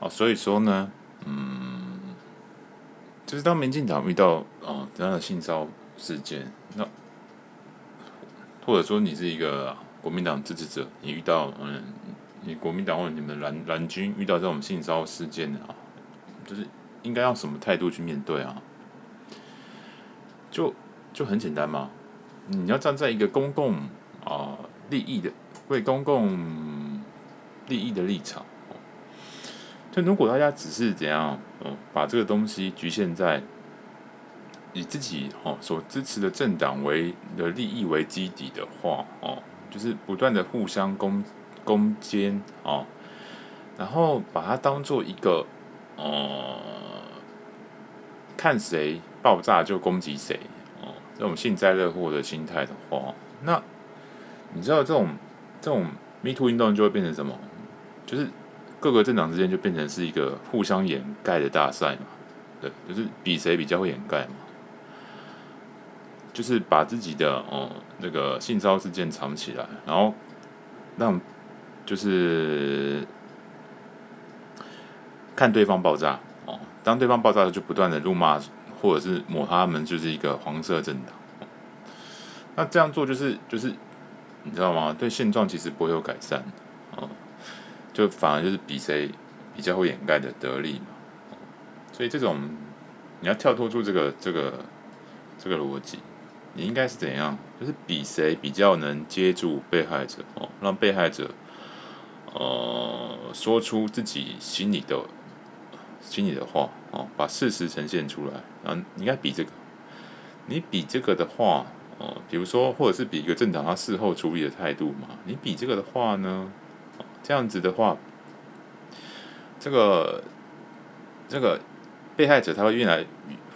哦，所以说呢，嗯，就是当民进党遇到哦这样的性骚事件，那或者说你是一个国民党支持者，你遇到嗯，你国民党或者你们蓝蓝军遇到这种性骚事件啊，就是应该用什么态度去面对啊？就就很简单嘛，你要站在一个公共啊利益的为公共利益的立场。就如果大家只是怎样，嗯，把这个东西局限在以自己哦所支持的政党为的利益为基底的话，哦，就是不断的互相攻攻坚哦，然后把它当做一个，呃，看谁爆炸就攻击谁哦，这种幸灾乐祸的心态的话，那你知道这种这种 Me Too 运动就会变成什么？就是。各个政党之间就变成是一个互相掩盖的大赛嘛，对，就是比谁比较会掩盖嘛，就是把自己的哦那个性骚事件藏起来，然后让就是看对方爆炸哦，当对方爆炸就不断的辱骂或者是抹他们就是一个黄色政党，那这样做就是就是你知道吗？对现状其实不会有改善哦。就反而就是比谁比较会掩盖的得利嘛，所以这种你要跳脱出这个这个这个逻辑，你应该是怎样？就是比谁比较能接住被害者哦，让被害者呃说出自己心里的心里的话哦，把事实呈现出来啊，你应该比这个，你比这个的话哦，比如说或者是比一个政党他事后处理的态度嘛，你比这个的话呢？这样子的话，这个这个被害者他会越来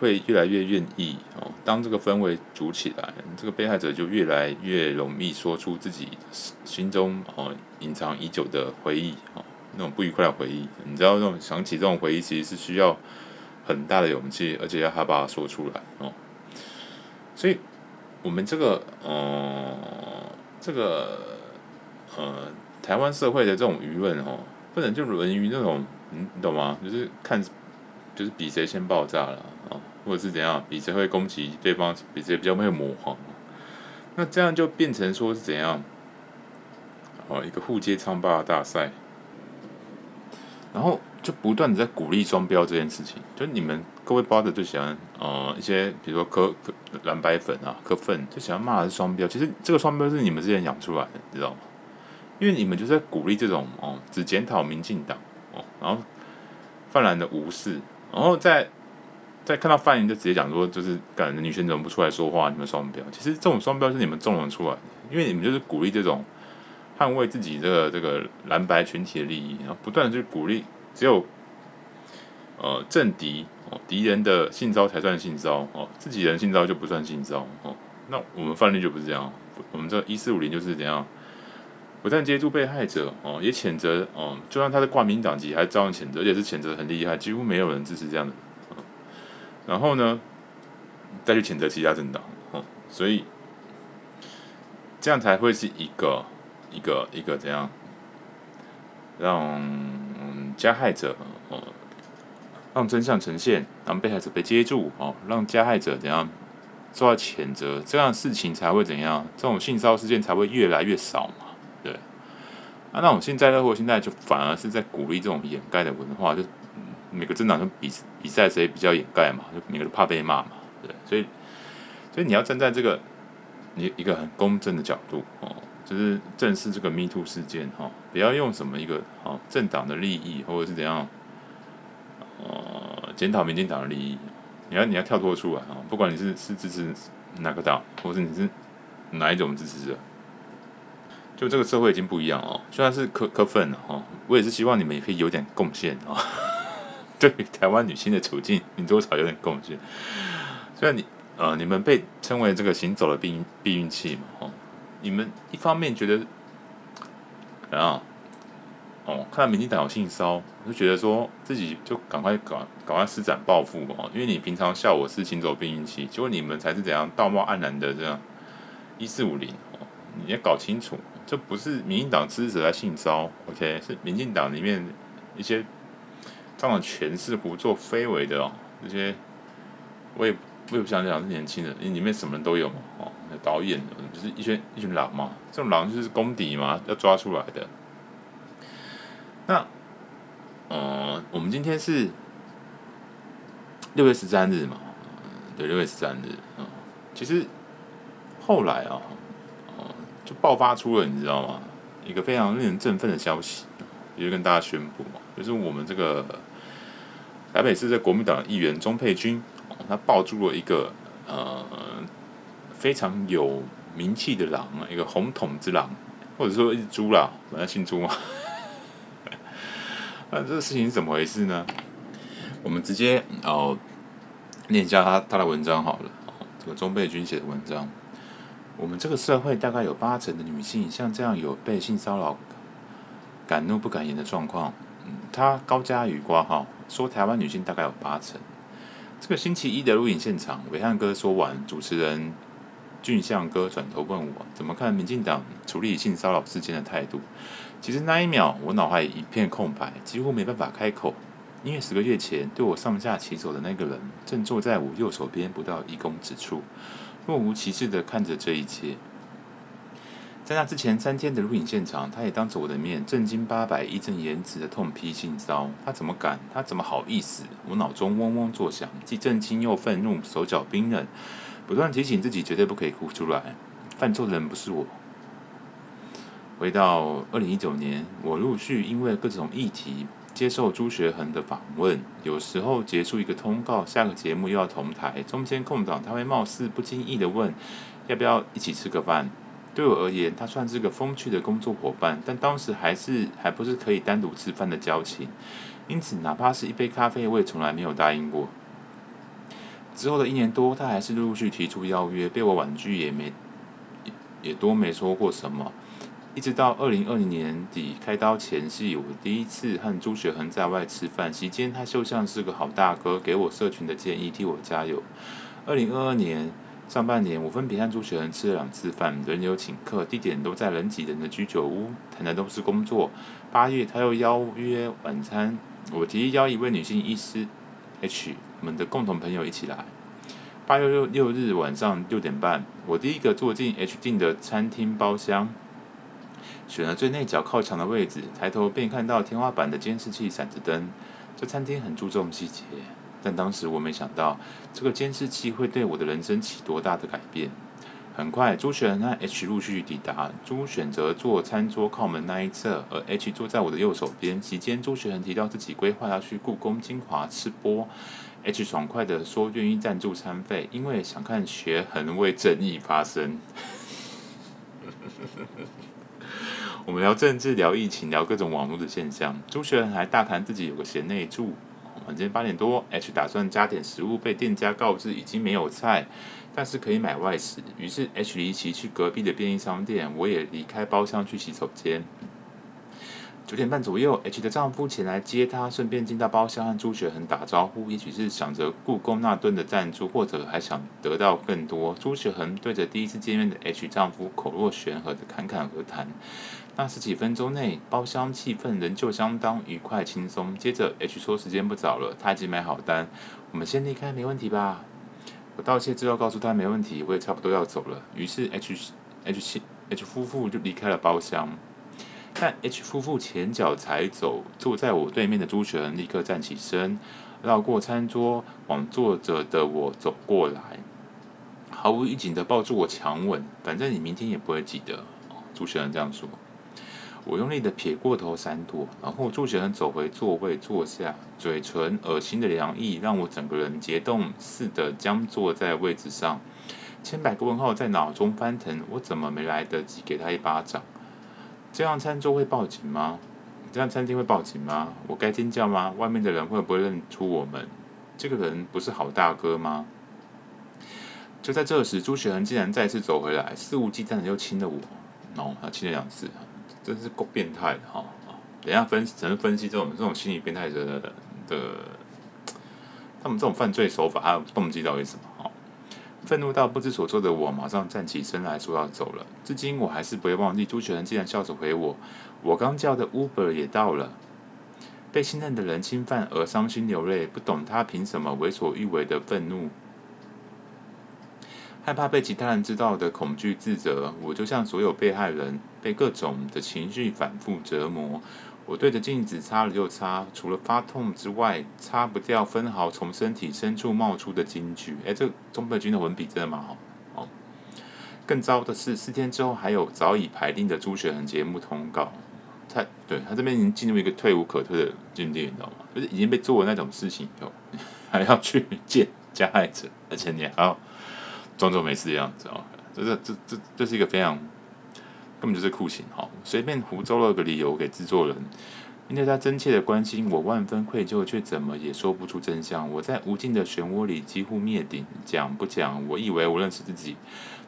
会越来越愿意哦。当这个氛围组起来，这个被害者就越来越容易说出自己心中哦隐藏已久的回忆哦，那种不愉快的回忆。你知道，那种想起这种回忆，其实是需要很大的勇气，而且要他把它说出来哦。所以，我们这个呃，这个呃。台湾社会的这种舆论哦，不能就沦于那种，你懂吗？就是看，就是比谁先爆炸了啊，或者是怎样，比谁会攻击对方，比谁比较会模仿。那这样就变成说是怎样？哦，一个互揭疮疤大赛，然后就不断的在鼓励双标这件事情。就你们各位包的最喜欢呃一些，比如说磕蓝白粉啊，磕粉就喜欢骂的是双标。其实这个双标是你们之前养出来的，你知道吗？因为你们就是在鼓励这种哦，只检讨民进党哦，然后泛蓝的无视，然后再再看到泛蓝就直接讲说，就是感觉女权怎么不出来说话？你们双标，其实这种双标是你们纵容出来的，因为你们就是鼓励这种捍卫自己这个这个蓝白群体的利益，然后不断的去鼓励只有呃政敌哦敌人的性骚才算性骚哦，自己人性骚就不算性骚哦。那我们泛绿就不是这样，我们这一四五零就是怎样？不但接住被害者哦，也谴责哦，就算他是挂名党籍，还照样谴责，而且是谴责很厉害，几乎没有人支持这样的。然后呢，再去谴责其他政党哦，所以这样才会是一个一个一个怎样让加害者哦，让真相呈现，让被害者被接住哦，让加害者怎样受到谴责，这样事情才会怎样，这种性骚扰事件才会越来越少嘛。啊，那种幸灾乐祸，现在就反而是在鼓励这种掩盖的文化，就每个政党就比比赛谁比较掩盖嘛，就每个都怕被骂嘛，对，所以，所以你要站在这个一一个很公正的角度哦，就是正视这个 Me Too 事件哈，不要用什么一个哦政党的利益或者是怎样，呃，检讨民进党的利益，你要你要跳脱出来啊，不管你是是支持哪个党，或者你是哪一种支持者。就这个社会已经不一样哦，虽然是科科分了哈，我也是希望你们也可以有点贡献啊，对于台湾女性的处境，你多少有点贡献。虽然你呃，你们被称为这个行走的避避孕器嘛，哦，你们一方面觉得啊，哦，看到民进党有性骚，就觉得说自己就赶快搞赶快施展抱负嘛，因为你平常笑我是行走避孕器，结果你们才是怎样道貌岸然的这样一四五零，你要搞清楚。这不是民进党支持者在性骚，OK？是民进党里面一些仗着权势胡作非为的哦，这些我也我也不想讲是年轻人，因为里面什么人都有嘛哦，导演就是一群一群狼嘛，这种狼就是公敌嘛，要抓出来的。那，呃，我们今天是六月十三日嘛，对，六月十三日啊，其实后来啊，哦，就爆发出了你知道吗？一个非常令人振奋的消息，也就跟大家宣布嘛，就是我们这个台北市的国民党议员钟沛君，他抱住了一个呃非常有名气的狼啊，一个红统之狼，或者说一只猪啦，反正姓朱嘛。那这个事情是怎么回事呢？我们直接哦念一下他他的文章好了，这个钟佩君写的文章。我们这个社会大概有八成的女性像这样有被性骚扰、敢怒不敢言的状况。他高嘉瑜括号说，台湾女性大概有八成。这个星期一的录影现场，暐瀚哥说完，主持人俊相哥转头问我，怎么看民进党处理性骚扰事件的态度？其实那一秒，我脑海一片空白，几乎没办法开口，因为十个月前对我上下其手的那个人，正坐在我右手边不到一公尺处。若无其事的看着这一切，在那之前三天的录影现场，他也当着我的面正经八百、义正言辞的痛批性骚。他怎么敢？他怎么好意思？我脑中嗡嗡作响，既震惊又愤怒，手脚冰冷，不断提醒自己绝对不可以哭出来。犯错的人不是我。回到二零一九年，我陆续因为各种议题。接受朱学恒的访问，有时候结束一个通告，下个节目又要同台，中间空档，他会貌似不经意的问，要不要一起吃个饭？对我而言，他算是个风趣的工作伙伴，但当时还是还不是可以单独吃饭的交情，因此哪怕是一杯咖啡，我也从来没有答应过。之后的一年多，他还是陆续提出邀约，被我婉拒，也没也也多没说过什么。一直到二零二零年底开刀前夕，我第一次和朱学恒在外吃饭，席间他就像是个好大哥，给我社群的建议，替我加油。二零二二年上半年，我分别和朱学恒吃了两次饭，轮流请客，地点都在人挤人的居酒屋，谈的都是工作。八月他又邀约晚餐，我提议邀一位女性医师 H 我们的共同朋友一起来。八月六六日晚上六点半，我第一个坐进 H 订的餐厅包厢。选了最内角靠墙的位置，抬头便看到天花板的监视器闪着灯。这餐厅很注重细节，但当时我没想到这个监视器会对我的人生起多大的改变。很快，朱学恒和 H 陆续抵达。朱选择坐餐桌靠门那一侧，而 H 坐在我的右手边。席间，朱学恒提到自己规划要去故宫精华吃播，H 爽快地说愿意赞助餐费，因为想看学恒为正义发声。我们聊政治，聊疫情，聊各种网络的现象。朱学恒还大谈自己有个贤内助。晚间八点多，H 打算加点食物，被店家告知已经没有菜，但是可以买外食。于是 H 离奇去隔壁的便利商店，我也离开包厢去洗手间。九点半左右，H 的丈夫前来接她，顺便进到包厢和朱学恒打招呼。也许是想着故宫那顿的赞助，或者还想得到更多。朱学恒对着第一次见面的 H 丈夫口若悬河的侃侃而谈。那十几分钟内，包厢气氛仍旧相当愉快轻松。接着，H 说时间不早了，他已经买好单，我们先离开，没问题吧？我道谢之后告诉他没问题，我也差不多要走了。于是 H H H 夫妇就离开了包厢。但 H 夫妇前脚才走，坐在我对面的朱学恒立刻站起身，绕过餐桌，往坐着的我走过来，毫无预警的抱住我强吻。反正你明天也不会记得。朱学恒这样说。我用力的撇过头闪躲，然后朱学恒走回座位坐下，嘴唇恶心的凉意让我整个人结冻似的僵坐在位置上，千百个问号在脑中翻腾。我怎么没来得及给他一巴掌？这样餐桌会报警吗？这样餐厅会报警吗？我该尖叫吗？外面的人会不会认出我们？这个人不是好大哥吗？就在这时，朱学恒竟然再次走回来，肆无忌惮的又亲了我。哦，他亲了两次。真是够变态的哈！等下分怎么分析这种这种心理变态的的，他们这种犯罪手法还有动机到底什么？哈！愤怒到不知所措的我，马上站起身来说要走了。至今我还是不会忘记朱学恒竟然笑着回我：“我刚叫的 Uber 也到了。”被信任的人侵犯而伤心流泪，不懂他凭什么为所欲为的愤怒，害怕被其他人知道的恐惧自责。我就像所有被害人，被各种的情绪反复折磨。我对着镜子擦了又擦，除了发痛之外，擦不掉分毫从身体深处冒出的金句。哎，这钟佩君的文笔真的蛮好。哦，更糟的是，四天之后还有早已排定的朱学恒节目通告。他对他这边已经进入一个退无可退的境地，你知道吗？就是已经被做了那种事情以后，还要去见加害者，而且你还要装作没事的样子哦。这这这这这是一个非常。根本就是酷刑哈！随便胡诌了个理由给制作人，面对他真切的关心，我万分愧疚，却怎么也说不出真相。我在无尽的漩涡里几乎灭顶，讲不讲？我以为我认识自己，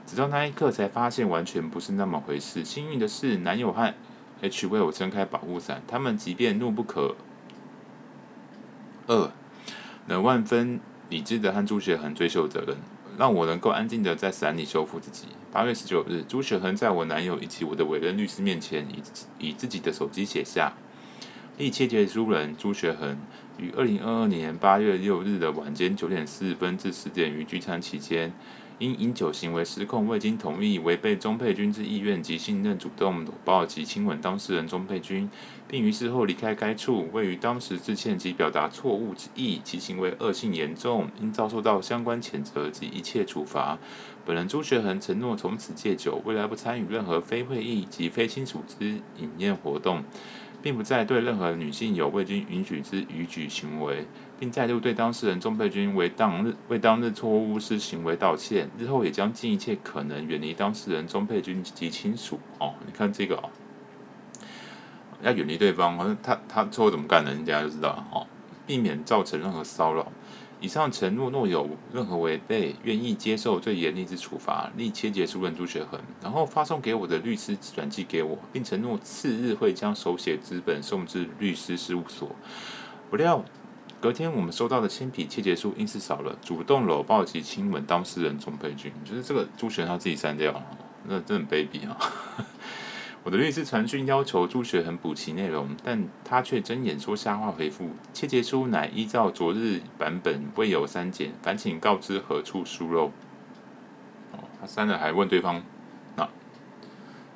直到那一刻才发现完全不是那么回事。幸运的是，男友和 H 为我撑开保护伞，他们即便怒不可遏，能万分理智的和朱学恒追究责任。让我能够安静的在伞里修复自己。八月十九日，朱学恒在我男友以及我的委任律师面前以，以自己的手机写下：立切结书人朱学恒于二零二二年八月六日的晚间九点四十分至十点于聚餐期间。因饮酒行为失控，未经同意，违背钟佩君之意愿及信任，主动搂抱及亲吻当事人钟佩君，并于事后离开该处，未于当时致歉及表达错误之意，其行为恶性严重，应遭受到相关谴责及一切处罚。本人朱学恒承诺从此戒酒，未来不参与任何非会议及非亲属之饮宴活动。并不再对任何女性有未经允许之逾矩行为，并再度对当事人钟佩君为当日为当日错误失行为道歉。日后也将尽一切可能远离当事人钟佩君及亲属。哦，你看这个哦，要远离对方，好像他他最后怎么干的，人家就知道了。哦，避免造成任何骚扰。以上承诺若有任何违背，愿意接受最严厉之处罚。立切结书人朱学恒，然后发送给我的律师转寄给我，并承诺次日会将手写纸本送至律师事务所。不料隔天我们收到的亲笔切结书因此少了主动搂抱及亲吻当事人钟佩君，就是这个朱学恒他自己删掉了，那真的很卑鄙啊！我的律师传讯要求朱学恒补齐内容，但他却睁眼说瞎话回复：切结书乃依照昨日版本未有删减，烦请告知何处疏漏。哦，他删了还问对方哪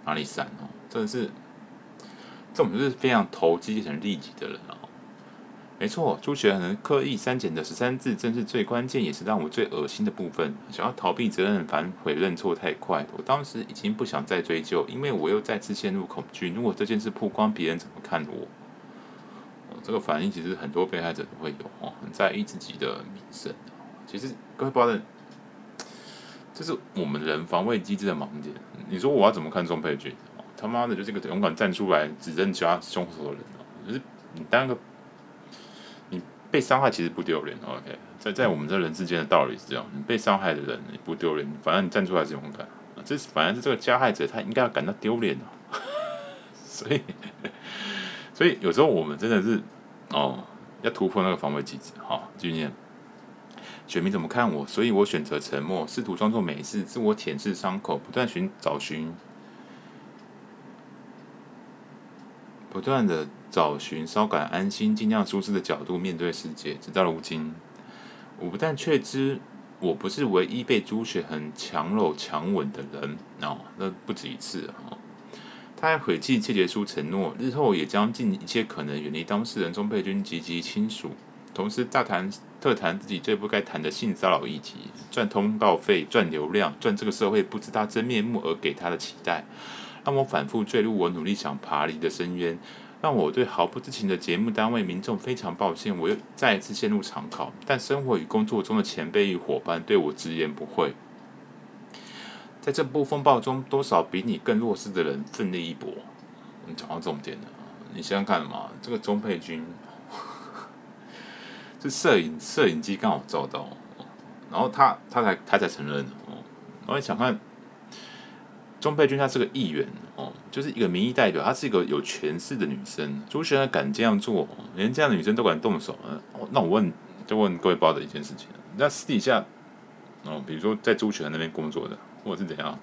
哪里删哦，真的是这种就是非常投机成利己的人啊。没错，朱学恒刻意删减的十三字，正是最关键，也是让我最恶心的部分。想要逃避责任、反悔认错太快，我当时已经不想再追究，因为我又再次陷入恐惧。如果这件事曝光，别人怎么看我？这个反应其实很多被害者都会有哦，很在意自己的名声。其实各位不知道，这是我们人防卫机制的盲点。你说我要怎么看钟佩君？他妈的，就是个勇敢站出来指认其他凶手的人哦，就是你当个。被伤害其实不丢脸，OK，在在我们这人之间的道理是这样：你被伤害的人你不丢脸，反正你站出来是勇敢。这是反而是这个加害者他应该要感到丢脸哦。所以，所以有时候我们真的是哦，要突破那个防卫机制。好，继续念。选民怎么看我？所以我选择沉默，试图装作没事，自我舔舐伤口，不断寻找寻。不断的找寻稍感安心、尽量舒适的角度面对世界，直到如今，我不但确知我不是唯一被朱雪恒强搂强吻的人哦，那不止一次哦。他还悔弃切结书承诺，日后也将尽一切可能远离当事人钟佩君及其亲属，同时大谈特谈自己最不该谈的性骚扰议题，赚通告费、赚流量、赚这个社会不知他真面目而给他的期待。让我反复坠入我努力想爬离的深渊，让我对毫不知情的节目单位民众非常抱歉。我又再一次陷入长考，但生活与工作中的前辈与伙伴对我直言不讳。在这波风暴中，多少比你更弱势的人奋力一搏。我们讲到重点了，你想想看嘛，这个钟佩君，这摄影摄影机刚好照到，然后他他才他才承认哦，然后你想看。钟佩君他是个议员哦，就是一个民意代表，她是一个有权势的女生。朱学恒敢这样做，连这样的女生都敢动手，那我问，就问各位报的一件事情：那私底下哦，比如说在朱学恒那边工作的，或者是怎样，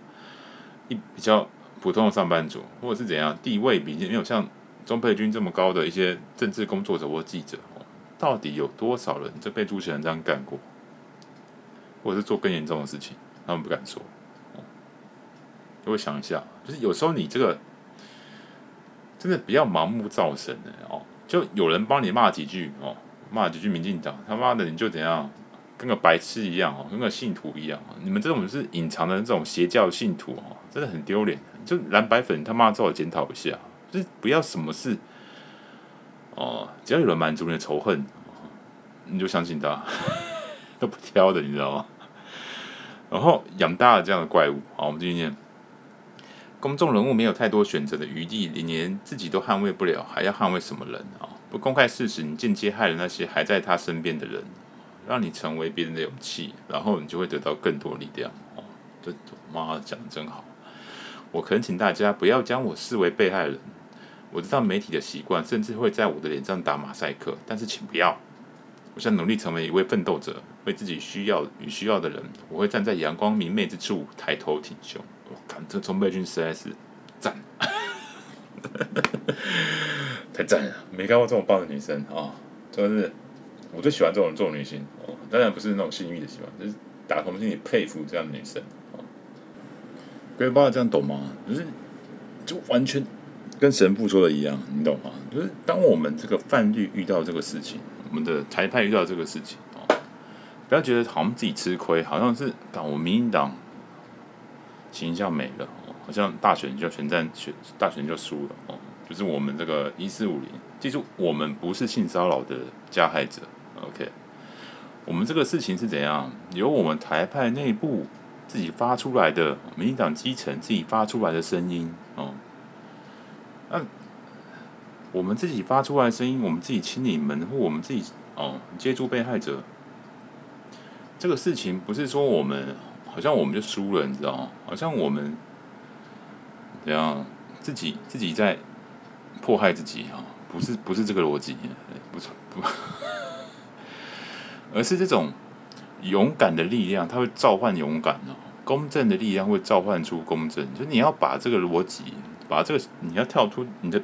一比较普通的上班族，或者是怎样，地位比没有像中配军这么高的一些政治工作者或记者，哦到底有多少人这被朱学恒这样干过，或者是做更严重的事情，他们不敢说。哦就会想一下，就是有时候你这个真的不要盲目造神的哦，就有人帮你骂几句哦，骂几句民进党，他妈的你就怎样，跟个白痴一样哦，跟个信徒一样，你们这种是隐藏的这种邪教信徒哦，真的很丢脸。就蓝白粉他妈最好检讨一下，就是不要什么事哦，只要有人满足你的仇恨，你就相信他，都不挑的，你知道吗？然后养大了这样的怪物，好，我们继续念。公众人物没有太多选择的余地，你连自己都捍卫不了，还要捍卫什么人啊？不公开事实，你间接害了那些还在他身边的人，让你成为别人的勇气，然后你就会得到更多力量。哦，这妈的讲的真好！我恳请大家不要将我视为被害人。我知道媒体的习惯，甚至会在我的脸上打马赛克，但是请不要。我想努力成为一位奋斗者，为自己需要与需要的人，我会站在阳光明媚之处，抬头挺胸。我靠，这中备军实在是赞，太赞了！没看过这么棒的女生啊、哦，真的是我最喜欢这种这种女性哦。当然不是那种性欲的喜欢，就是打从心里佩服这样的女生哦。各位爸爸这样懂吗？就是就完全跟神父说的一样，你懂吗？就是当我们这个泛绿遇到这个事情。我们的裁判遇到这个事情哦，不要觉得好像自己吃亏，好像是党我民进党形象没了哦，好像大选就全战选大选就输了哦，就是我们这个一四五零，记住我们不是性骚扰的加害者，OK，我们这个事情是怎样？由我们台派内部自己发出来的民进党基层自己发出来的声音哦，那。我们自己发出来的声音，我们自己清理门户，我们自己哦接触被害者，这个事情不是说我们好像我们就输了，你知道吗？好像我们怎样自己自己在迫害自己啊？不是不是这个逻辑，不是不，而是这种勇敢的力量，它会召唤勇敢哦，公正的力量会召唤出公正，就是你要把这个逻辑，把这个你要跳出你的。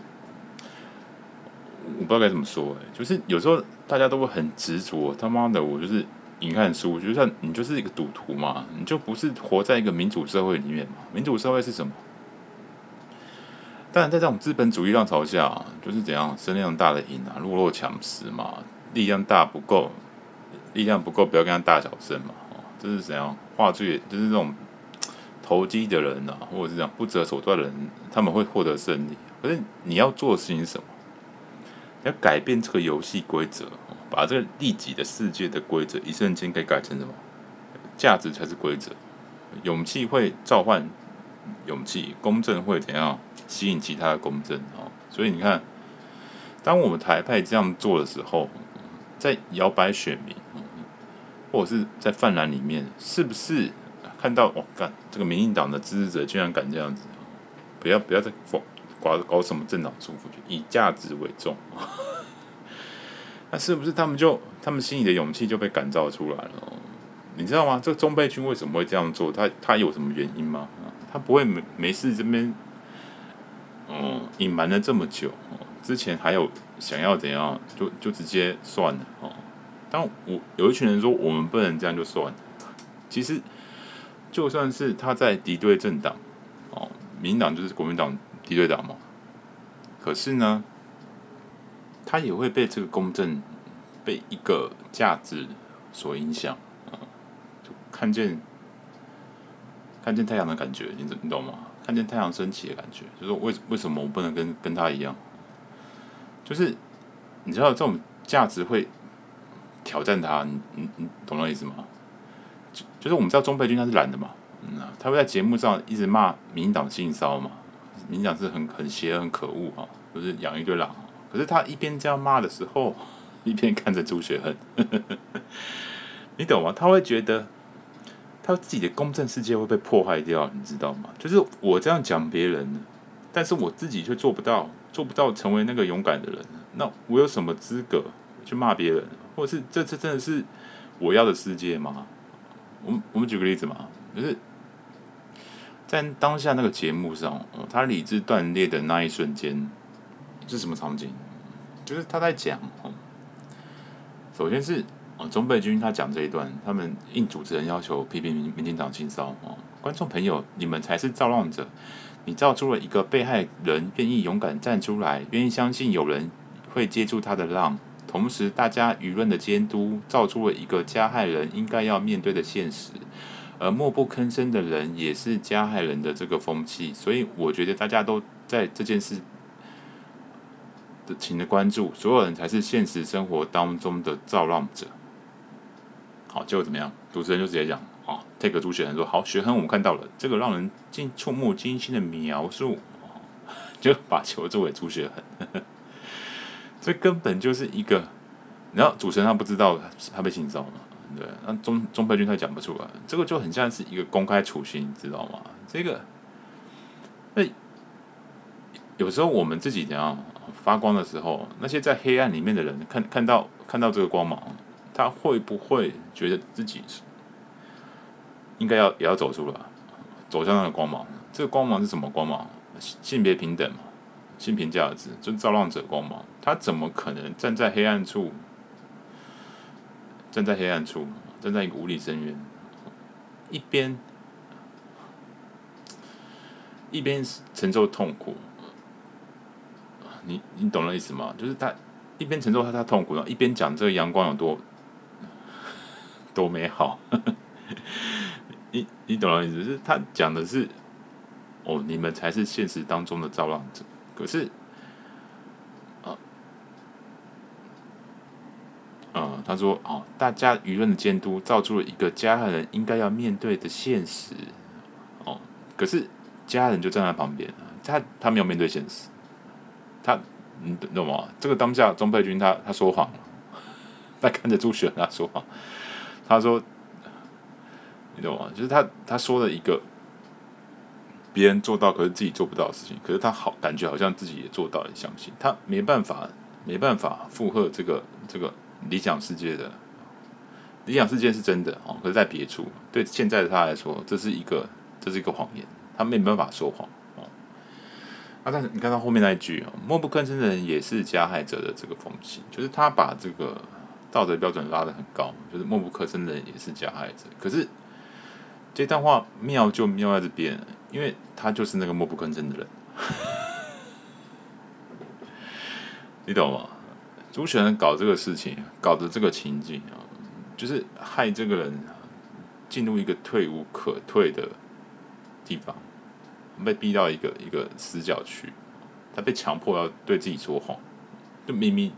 我不知道该怎么说哎、就是有时候大家都会很执着，他妈的，我就是你看书，就像你就是一个赌徒嘛，你就不是活在一个民主社会里面嘛？民主社会是什么？当然，在这种资本主义浪潮下，就是怎样声量大的赢啊，弱肉强食嘛，力量大不够，力量不够，不要跟他大小声嘛，哦，这是怎样话剧？就是这种投机的人啊，或者是这样不择手段的人，他们会获得胜利。可是你要做的事情是什么？要改变这个游戏规则，把这个利己的世界的规则一瞬间给改成什么？价值才是规则。勇气会召唤勇气，公正会怎样吸引其他的公正？哦，所以你看，当我们台派这样做的时候，在摇摆选民，或者是在泛蓝里面，是不是看到哦？干这个民进党的支持者居然敢这样子？不要不要再！搞搞什么政党束缚，以价值为重，那是不是他们就他们心里的勇气就被感召出来了？你知道吗？这个中备军为什么会这样做？他他有什么原因吗？他不会没没事这边，嗯，隐瞒了这么久，之前还有想要怎样，就就直接算了哦。当我有一群人说我们不能这样就算了，其实就算是他在敌对政党哦，民党就是国民党。敌对党嘛，可是呢，他也会被这个公正、被一个价值所影响，就看见看见太阳的感觉，你你懂吗？看见太阳升起的感觉，就是为为什么我不能跟跟他一样？就是你知道这种价值会挑战他，你你你懂那意思吗？就就是我们知道中备军他是蓝的嘛，嗯，他会在节目上一直骂民进党性骚嘛。民进党是很很邪恶、很可恶哈，就是养一堆狼。可是他一边这样骂的时候，一边看着朱学恒，你懂吗？他会觉得他自己的公正世界会被破坏掉，你知道吗？就是我这样讲别人，但是我自己却做不到，做不到成为那个勇敢的人。那我有什么资格去骂别人？或是这这真的是我要的世界吗？我们我们举个例子嘛，就是。在当下那个节目上，他理智断裂的那一瞬间，是什么场景？就是他在讲哦，首先是哦，钟佩君他讲这一段，他们应主持人要求批评民民进党性骚哦，观众朋友，你们才是造浪者，你造出了一个被害人愿意勇敢站出来，愿意相信有人会接住他的浪，同时大家舆论的监督，造出了一个加害人应该要面对的现实。而默不吭声的人也是加害人的这个风气，所以我觉得大家都在这件事请的关注，所有人才是现实生活当中的造浪者。好，结果怎么样？主持人就直接讲：好，take 朱学恒说，好，学恒，我们看到了这个让人惊触目惊心的描述，就把球做给朱雪恒。这根本就是一个，然后主持人他不知道他被性骚扰吗？对，那钟钟佩君他讲不出来，这个就很像是一个公开处刑，你知道吗？这个，那有时候我们自己怎样发光的时候，那些在黑暗里面的人看看到看到这个光芒，他会不会觉得自己应该要也要走出来，走向那个光芒？这个光芒是什么光芒？性别平等嘛，性平价值，就是造浪者光芒。他怎么可能站在黑暗处？站在黑暗处，站在一个无底深渊，一边一边承受痛苦，你你懂了意思吗？就是他一边承受他他痛苦，然后一边讲这个阳光有多 多美好。你你懂了意思？是他讲的是哦，你们才是现实当中的造浪者，可是。嗯，他说：“哦，大家舆论的监督造出了一个加害人应该要面对的现实。哦，可是家人就站在旁边，他他没有面对现实。他，你懂吗？这个当下，钟佩君他他说谎了，他看着朱学他说谎。他说，你懂吗？就是他他说了一个别人做到可是自己做不到的事情，可是他好感觉好像自己也做到了，相信他没办法没办法附和这个这个。”理想世界的理想世界是真的哦，可是，在别处，对现在的他来说，这是一个这是一个谎言，他没办法说谎。啊，但是你看到后面那一句啊，默不吭声的人也是加害者的这个风气，就是他把这个道德标准拉得很高，就是默不吭声的人也是加害者。可是这段话妙就妙在这边，因为他就是那个默不吭声的人，你懂吗？朱学恒搞这个事情，搞的这个情景啊，就是害这个人进入一个退无可退的地方，被逼到一个一个死角去，他被强迫要对自己说谎，就明明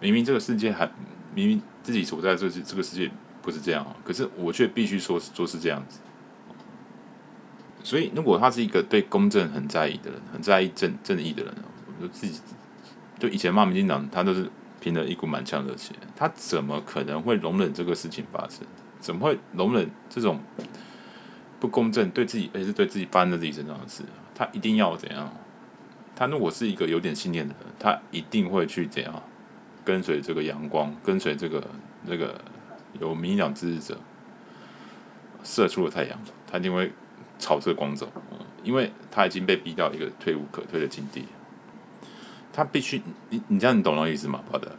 明明这个世界还明明自己所在这这个世界不是这样，可是我却必须说说是这样子。所以，如果他是一个对公正很在意的人，很在意正正义的人，我就自己就以前骂民进党，他都是。凭了一股满腔热血，他怎么可能会容忍这个事情发生？怎么会容忍这种不公正对自己，而且是对自己发生在自己身上的事？他一定要怎样？他如果是一个有点信念的人，他一定会去怎样跟随这个阳光，跟随这个这个有明亮支持者射出了太阳，他一定会朝这个光走，因为他已经被逼到一个退无可退的境地。他必须，你你这样你懂那意思吗？好的，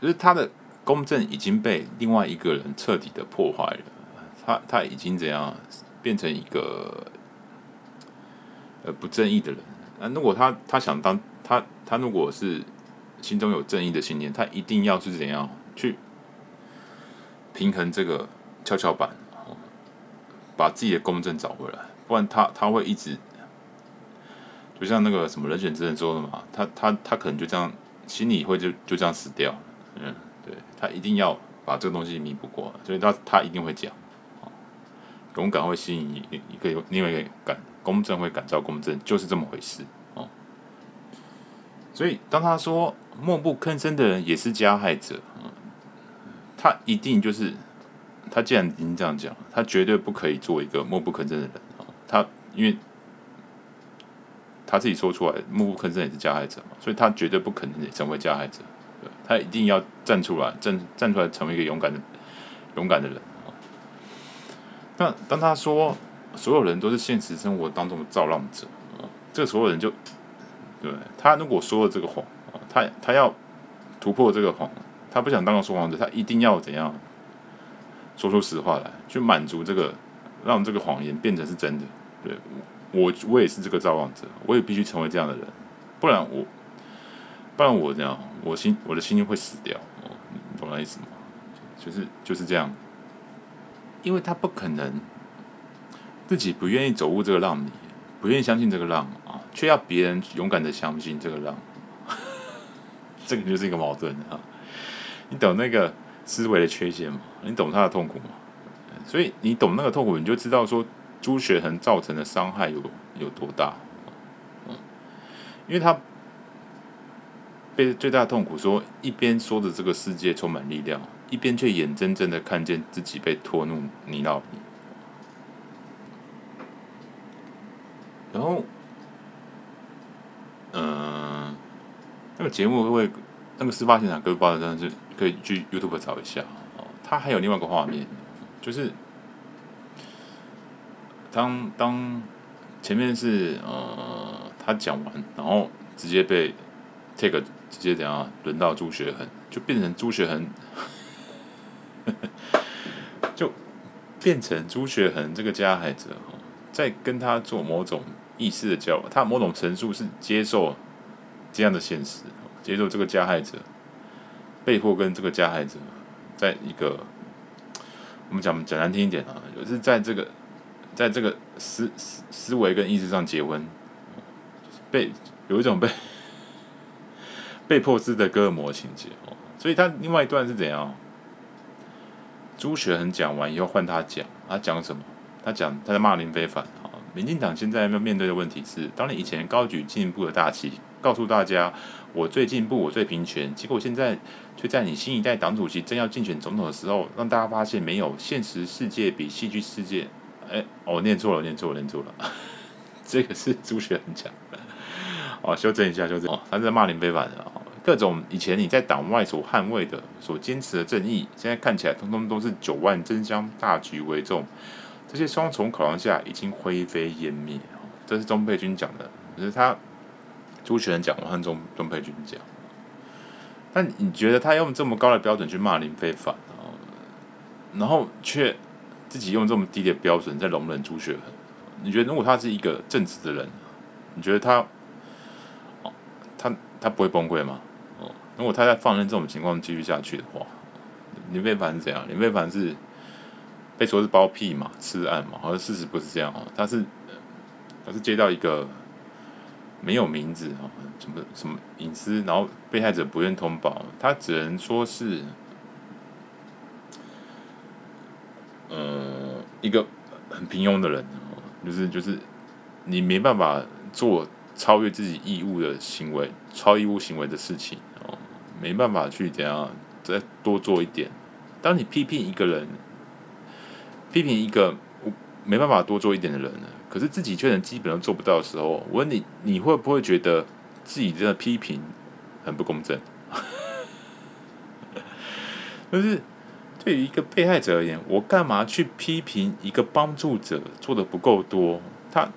就是他的公正已经被另外一个人彻底的破坏了，他他已经怎样变成一个呃不正义的人。那如果他他想当他他如果是心中有正义的信念，他一定要是怎样去平衡这个跷跷板，把自己的公正找回来，不然他他会一直。就像那个什么人选之人说的嘛，他他他可能就这样，心里会就就这样死掉。嗯，对，他一定要把这个东西弥补过，所以他他一定会讲，勇敢会吸引一一个另外一个感，公正会感召公正，就是这么回事哦。所以当他说默不吭声的人也是加害者，他一定就是他既然已经这样讲，他绝对不可以做一个默不吭声的人啊，他因为。他自己说出来，默不吭声也是加害者嘛，所以他绝对不可能成为加害者，他一定要站出来，站站出来，成为一个勇敢的、勇敢的人。那当他说所有人都是现实生活当中的造浪者，这个所有人就对他如果说了这个谎，他他要突破这个谎，他不想当个说谎者，他一定要怎样说出实话来，去满足这个，让这个谎言变成是真的。对，我我也是这个造浪者，我也必须成为这样的人，不然我不然我这样，我心我的心就会死掉。懂我意思吗？就是就是这样，因为他不可能自己不愿意走入这个浪里，不愿意相信这个浪啊，却要别人勇敢的相信这个浪，这个就是一个矛盾啊。你懂那个思维的缺陷吗？你懂他的痛苦吗？所以你懂那个痛苦，你就知道说朱学恒造成的伤害有有多大。嗯，因为他被最大的痛苦说，一边说着这个世界充满力量。一边却眼睁睁的看见自己被拖入泥淖，然后，嗯、那个节目会不会那个事发现场各位报道上是可以去 YouTube 找一下哦。他还有另外一个画面，就是当当前面是呃他讲完，然后直接被 take 直接怎样轮到朱学恒，就变成朱学恒。就变成朱学恒这个加害者哦在跟他做某种意识的交往，他某种陈述是接受这样的现实，接受这个加害者被迫跟这个加害者在一个我们讲讲难听一点啊，就是在这个在这个思思思维跟意识上结婚，被有一种被被迫式的哥尔摩情节，所以他另外一段是怎样？朱学恒讲完以后换他讲，他讲什么？他讲他在骂林飞凡啊！民进党现在要面对的问题是：当你以前高举进步的大旗，告诉大家我最进步，我最平权，结果现在却在你新一代党主席正要竞选总统的时候，让大家发现没有现实世界比戏剧世界……哎，我、念错了，念错了，念错了，这个是朱学恒讲的。哦，修正一下，修正。哦，他在骂林飞帆的。各种以前你在党外所捍卫的、所坚持的正义，现在看起来通通都是九万真香，大局为重。这些双重考量下，已经灰飞烟灭。这是钟佩君讲的，可是他朱学恒讲，我和钟钟佩君讲。但你觉得他用这么高的标准去骂林飞凡，然后却自己用这么低的标准在容忍朱学恒？你觉得如果他是一个正直的人，你觉得他，他他不会崩溃吗？如果他在放任这种情况继续下去的话，林飞帆是怎样？林飞凡是被说是包庇嘛、吃案嘛？好像事实不是这样哦，他是他是接到一个没有名字啊，什么什么隐私，然后被害者不愿通报，他只能说是呃一个很平庸的人，就是就是你没办法做超越自己义务的行为、超义务行为的事情。没办法去怎样再多做一点。当你批评一个人，批评一个没办法多做一点的人，可是自己却能基本上做不到的时候，我问你，你会不会觉得自己这个批评很不公正？就是对于一个被害者而言，我干嘛去批评一个帮助者做的不够多？他，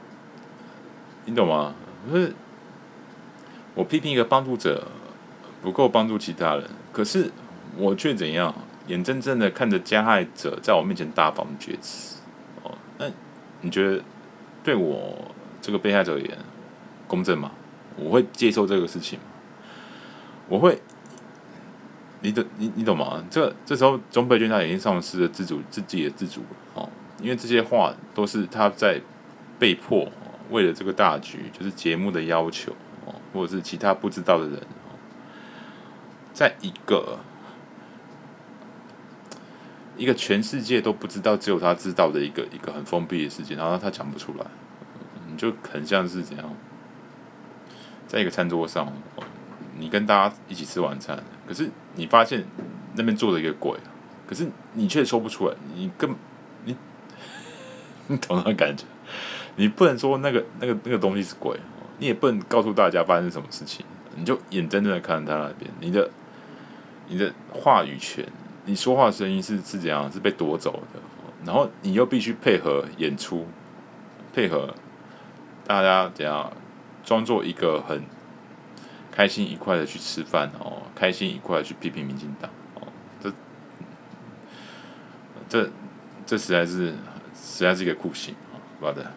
你懂吗？就是我批评一个帮助者。不够帮助其他人，可是我却怎样？眼睁睁的看着加害者在我面前大放厥词。哦，那你觉得对我这个被害者而言公正吗？我会接受这个事情吗？我会，你懂你你懂吗？这这时候钟佩君他已经丧失了自主自己的自主哦，因为这些话都是他在被迫为了这个大局，就是节目的要求哦，或者是其他不知道的人。在一个一个全世界都不知道，只有他知道的一个一个很封闭的世界，然后他讲不出来，你就很像是怎样，在一个餐桌上，你跟大家一起吃晚餐，可是你发现那边坐着一个鬼，可是你却说不出来，你根你 你懂那感觉，你不能说那个那个那个东西是鬼，你也不能告诉大家发生什么事情，你就眼睁睁的看着他那边，你的。你的话语权，你说话声音是是怎样？是被夺走的，然后你又必须配合演出，配合大家怎样装作一个很开心愉快的去吃饭哦，开心愉快的去批评民进党哦，这这这实在是实在是一个酷刑啊，好的。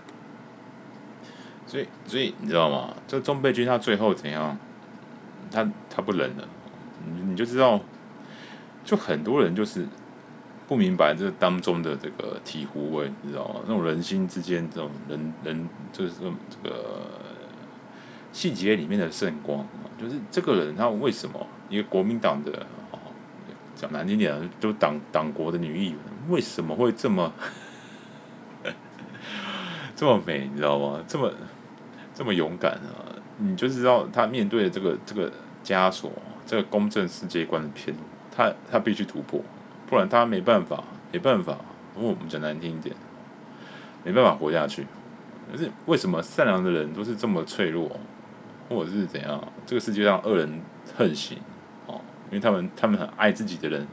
所以所以你知道吗？这钟沛君他最后怎样？他他不忍了，你你就知道，就很多人就是不明白这当中的这个体乎味，你知道吗？那种人心之间这种人人就是这这个细节里面的圣光，就是这个人他为什么一个国民党的哦，讲难听点，就党党国的女议员为什么会这么 这么美？你知道吗？这么这么勇敢啊！你就知道他面对的这个这个枷锁，这个公正世界观的偏，他他必须突破，不然他没办法，没办法。如果我们讲难听一点，没办法活下去。可是为什么善良的人都是这么脆弱，或者是怎样？这个世界上恶人横行哦，因为他们他们很爱自己的人，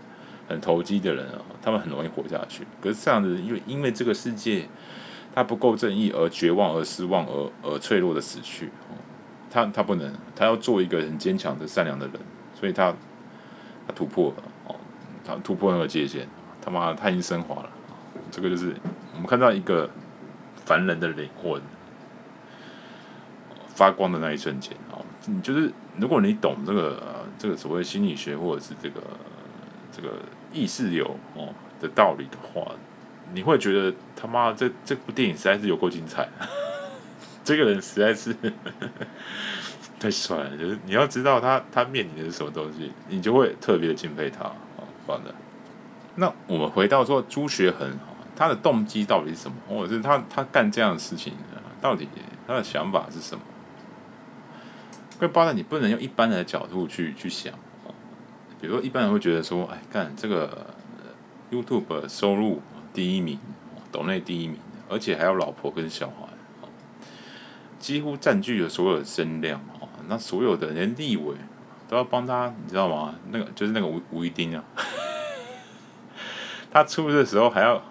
很投机的人啊，他们很容易活下去。可是这样的人，因为因为这个世界他不够正义而绝望而失望而而脆弱的死去。他他不能，他要做一个很坚强的善良的人，所以他他突破了哦，他突破那个界限，他妈的他已经升华了，这个就是我们看到一个凡人的灵魂发光的那一瞬间哦，你就是如果你懂这个这个所谓心理学或者是这个这个意识流哦的道理的话，你会觉得他妈这这部电影实在是有够精彩。这个人实在是太帅了，就是你要知道他他面临的是什么东西，你就会特别的敬佩他啊。好的，那我们回到说朱学恒，他的动机到底是什么？或者是他他干这样的事情，到底他的想法是什么？怪包括你不能用一般人的角度去去想，比如说一般人会觉得说，哎，干这个 YouTube 收入第一名，抖内第一名，而且还有老婆跟小孩。几乎占据了所有的声量哦，那所有的连立委都要帮他，你知道吗？那个就是那个吴吴一丁啊，他出的时候还要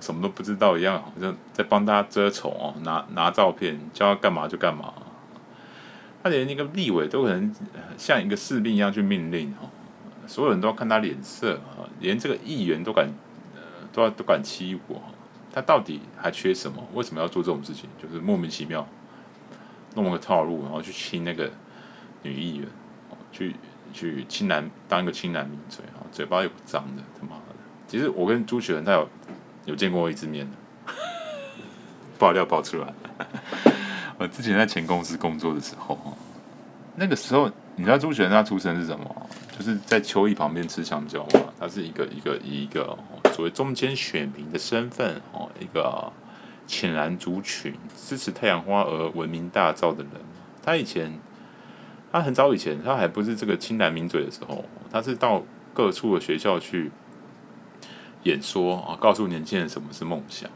什么都不知道一样，好像在帮他遮丑哦，拿拿照片叫他干嘛就干嘛。他连那个立委都可能像一个士兵一样去命令哦，所有人都要看他脸色啊，连这个议员都敢呃都要都敢欺负，他到底还缺什么？为什么要做这种事情？就是莫名其妙。弄个套路，然后去亲那个女议员，去去亲男当一个亲男名嘴，嘴巴又脏的，他妈的！其实我跟朱学恒他有有见过一次面的，爆料爆出来。我之前在前公司工作的时候，那个时候你知道朱学恒他出身是什么？就是在秋意旁边吃香蕉嘛。他是一个一个一个所谓中间选民的身份哦，一个。浅蓝族群支持太阳花而闻名大噪的人，他以前，他很早以前，他还不是这个青蓝名嘴的时候，他是到各处的学校去演说啊，告诉年轻人什么是梦想。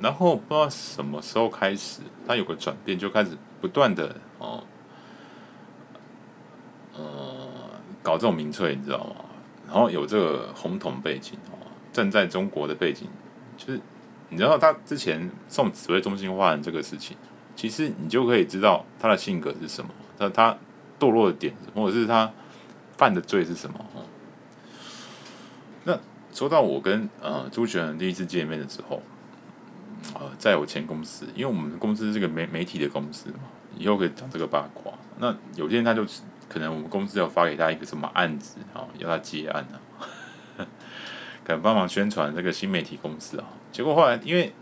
然后不知道什么时候开始，他有个转变，就开始不断的哦，呃，搞这种民粹，你知道吗？然后有这个红统背景哦，站在中国的背景，就是。你知道他之前送紫微中心化人这个事情，其实你就可以知道他的性格是什么，他他堕落的点，或者是他犯的罪是什么。那说到我跟呃朱学恒第一次见面的时候，呃，在我前公司，因为我们公司是个媒媒体的公司嘛，以后可以讲这个八卦。那有天他就可能我们公司要发给他一个什么案子啊，要他接案啊。可能帮忙宣传这个新媒体公司啊，结果后来因为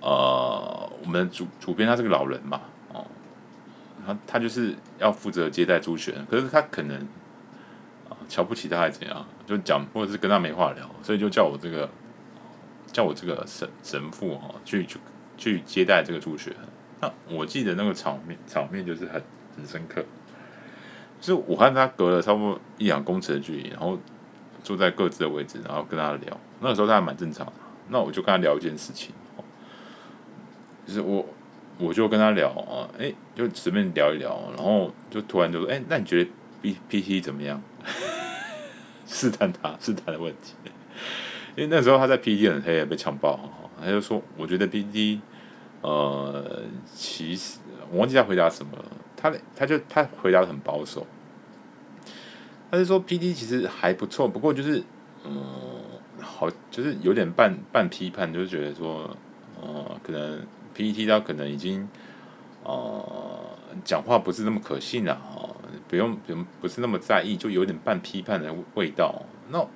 呃，我们主主编他是个老人嘛，哦，他他就是要负责接待朱学恒，可是他可能啊瞧不起他还是怎样，就讲或者是跟他没话聊，所以就叫我这个叫我这个神神父哈去去去接待这个朱学恒。那我记得那个场面场面就是很很深刻，就是我和他隔了差不多一两公尺的距离，然后。坐在各自的位置，然后跟他聊。那个时候他还蛮正常的。那我就跟他聊一件事情，就是我我就跟他聊啊，哎，就随便聊一聊，然后就突然就说，哎，那你觉得 B P T 怎么样？试探他试探的问题，因为那时候他在 P T 很黑，被强暴，他就说，我觉得 P T，呃，其实我忘记他回答什么了，他他就他回答的很保守，他是说 P D 其实还不错，不过就是嗯，好就是有点半半批判，就是觉得说，呃，可能 PT 他可能已经呃讲话不是那么可信了啊，不用不用不是那么在意，就有点半批判的味道。那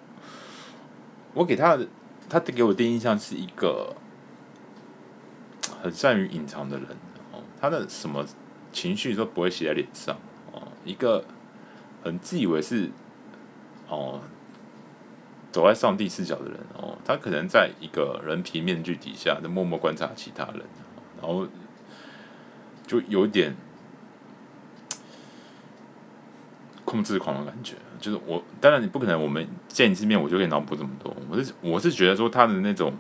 我给他的他给我的第一印象是一个很善于隐藏的人哦，他的什么情绪都不会写在脸上哦，一个很自以为是哦，走在上帝视角的人哦，他可能在一个人皮面具底下，在默默观察其他人，然后就有点控制狂的感觉。就是我，当然你不可能，我们见一次面我就可以脑补这么多。我是我是觉得说他的那种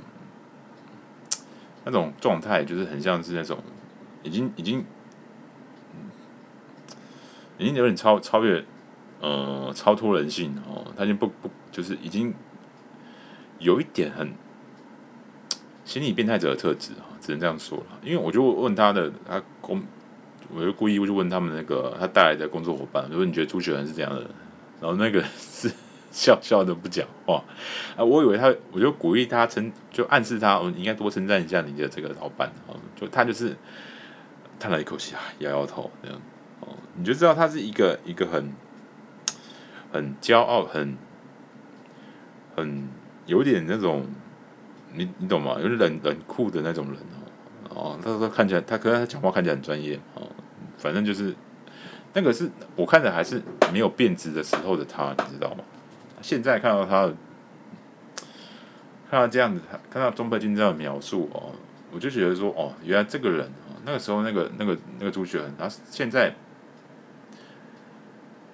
那种状态，就是很像是那种已经已经已经有点超超越呃超脱人性哦，他已经不不就是已经有一点很心理变态者的特质啊，只能这样说了。因为我就问他的他工，我就故意我就问他们那个他带来的工作伙伴，如果你觉得朱学恒是这样的人？然后那个是笑笑的不讲话啊，我以为他，我就鼓励他称，就暗示他，我应该多称赞一下你的这个老板哦。就他就是叹了一口气啊，摇摇头这样哦，你就知道他是一个一个很很骄傲、很很有点那种，你你懂吗？有点冷冷酷的那种人哦。哦，他说看起来他可能他讲话看起来很专业哦，反正就是。那个是我看着还是没有变质的时候的他，你知道吗？现在看到他，看到这样子，看到钟佩君这样的描述哦，我就觉得说哦，原来这个人哦那个时候那个那个那个朱学恒，他现在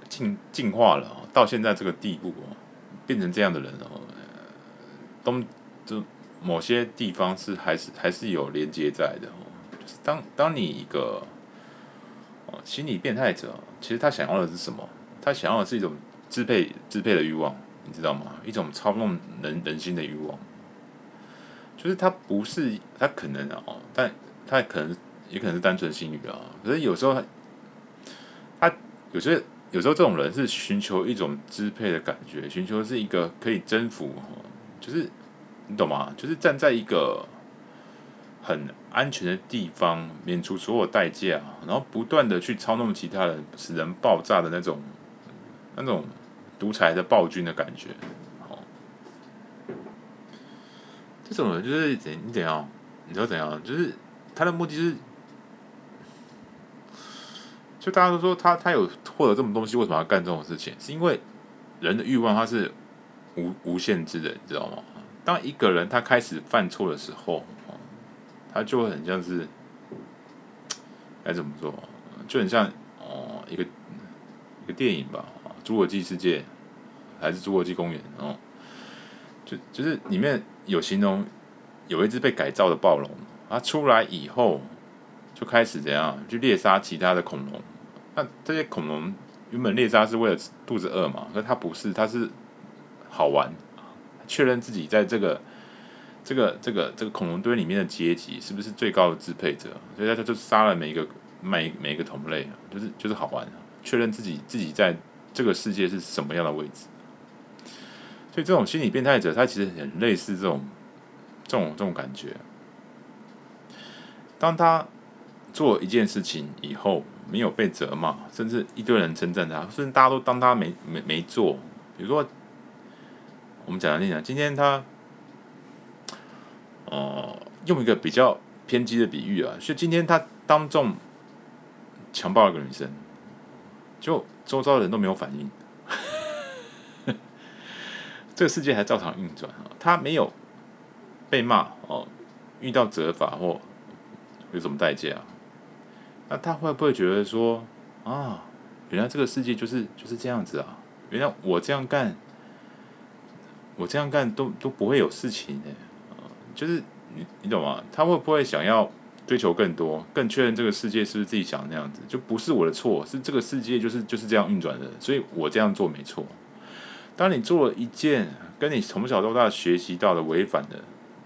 进进化了啊，到现在这个地步哦，变成这样的人哦，都就某些地方是还是还是有连接在的哦，就是当当你一个哦。心理变态者，其实他想要的是什么？他想要的是一种支配、支配的欲望，你知道吗？一种操弄人人心的欲望。就是他不是他可能哦，但他可能也可能是单纯心理啊。可是有时候他，他有些有时候这种人是寻求一种支配的感觉，寻求是一个可以征服，就是你懂吗？就是站在一个。很安全的地方，免除所有代价，然后不断的去操弄其他人，使人爆炸的那种，那种独裁的暴君的感觉。哦，这种人就是怎你怎样，你知道怎样？就是他的目的是，就大家都说他他有获得这种东西，为什么要干这种事情？是因为人的欲望他是无无限制的，你知道吗？当一个人他开始犯错的时候。他就会很像是，该怎么说？就很像哦，一个一个电影吧，《侏罗纪世界》还是《侏罗纪公园》哦，就就是里面有形容有一只被改造的暴龙，它出来以后就开始怎样去猎杀其他的恐龙。那这些恐龙原本猎杀是为了肚子饿嘛？可是它不是，它是好玩，确认自己在这个。这个这个这个恐龙堆里面的阶级是不是最高的支配者？所以他就杀了每一个每每一个同类，就是就是好玩，确认自己自己在这个世界是什么样的位置。所以这种心理变态者，他其实很类似这种这种这种感觉。当他做一件事情以后，没有被责骂，甚至一堆人称赞他，甚至大家都当他没没没做。比如说，我们讲来讲，今天他。哦、用一个比较偏激的比喻啊，就今天他当众强暴了个女生，就周遭的人都没有反应，这个世界还照常运转啊，他没有被骂哦，遇到责罚或有什么代价啊，那他会不会觉得说啊，原来这个世界就是就是这样子啊，原来我这样干，我这样干都都不会有事情呢？就是你，你懂吗？他会不会想要追求更多，更确认这个世界是不是自己想的那样子？就不是我的错，是这个世界就是就是这样运转的，所以我这样做没错。当你做了一件跟你从小到大学习到的违反的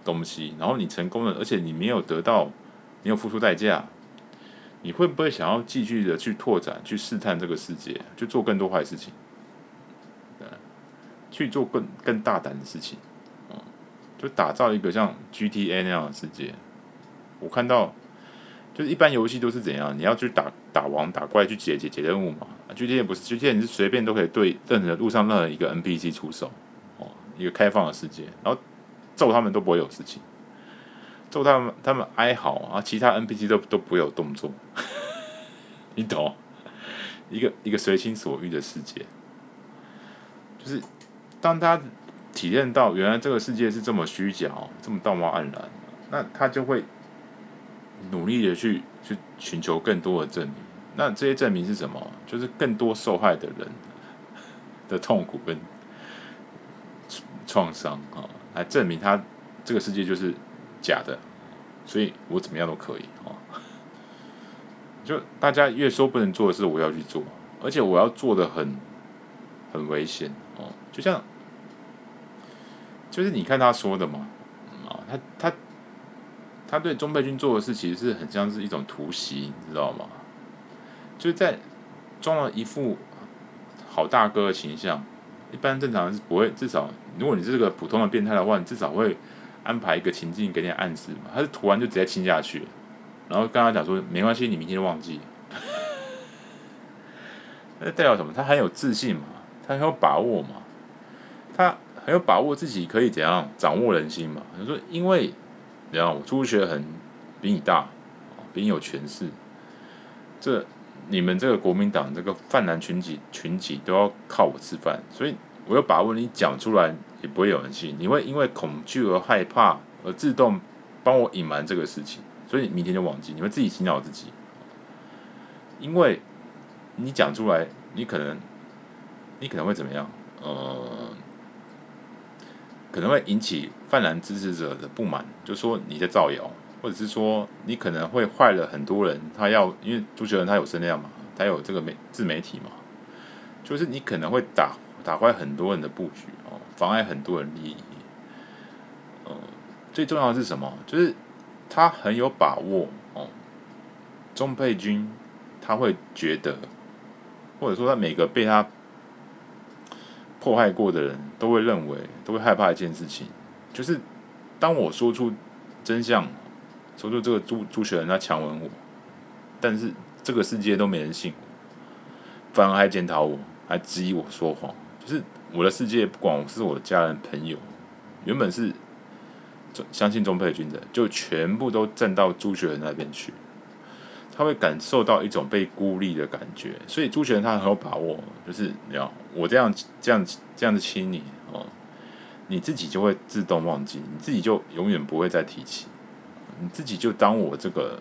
东西，然后你成功了，而且你没有得到，没有付出代价，你会不会想要继续的去拓展、去试探这个世界，去做更多坏事情？去做更更大胆的事情，嗯就打造一个像 GTA 那样的世界。我看到，就是一般游戏都是怎样？你要去打打王、打怪，去解解解任务嘛。GTA 不是 GTA，你是随便都可以对任何路上任何一个 NPC 出手，哦，一个开放的世界，然后揍他们都不会有事情，揍他们他们哀嚎啊，其他 NPC 都都不会有动作，你懂？一个一个随心所欲的世界，就是。当他体验到原来这个世界是这么虚假，这么道貌岸然，那他就会努力的去去寻求更多的证明。那这些证明是什么？就是更多受害的人的痛苦跟创伤啊，来证明他这个世界就是假的。所以我怎么样都可以啊！就大家越说不能做的事，我要去做，而且我要做的很很危险哦，就像。就是你看他说的嘛，啊，他他他对钟沛君做的事，其实是很像是一种突袭，你知道吗？就是在装了一副好大哥的形象，一般正常是不会，至少如果你是个普通的变态的话，你至少会安排一个情境给你暗示嘛。他是突然就直接亲下去，然后跟他讲说没关系，你明天就忘记。那代表什么？他很有自信嘛，他很有把握嘛，他。很有把握自己可以怎样掌握人心嘛？他说：“因为怎样，我朱学恒比你大，比你有权势，这你们这个国民党这个泛蓝群体群体都要靠我吃饭，所以我有把握你讲出来也不会有人信，你会因为恐惧而害怕而自动帮我隐瞒这个事情，所以明天就忘记，你会自己洗脑自己，因为你讲出来，你可能你可能会怎么样？呃。”可能会引起泛蓝支持者的不满，就说你在造谣，或者是说你可能会坏了很多人。他要因为朱学恒他有声量嘛，他有这个媒自媒体嘛，就是你可能会打打坏很多人的布局，妨碍很多人利益。呃，最重要的是什么？就是他很有把握哦，钟佩君他会觉得，或者说他每个被他。迫害过的人都会认为，都会害怕一件事情，就是当我说出真相，说出这个朱朱学恒他强吻我，但是这个世界都没人信，反而还检讨我，还质疑我说谎，就是我的世界不管是我的家人朋友，原本是相信钟佩君的，就全部都站到朱学恒那边去。他会感受到一种被孤立的感觉，所以朱学恒他很有把握，就是你要我这样这样这样子亲你哦，你自己就会自动忘记，你自己就永远不会再提起，你自己就当我这个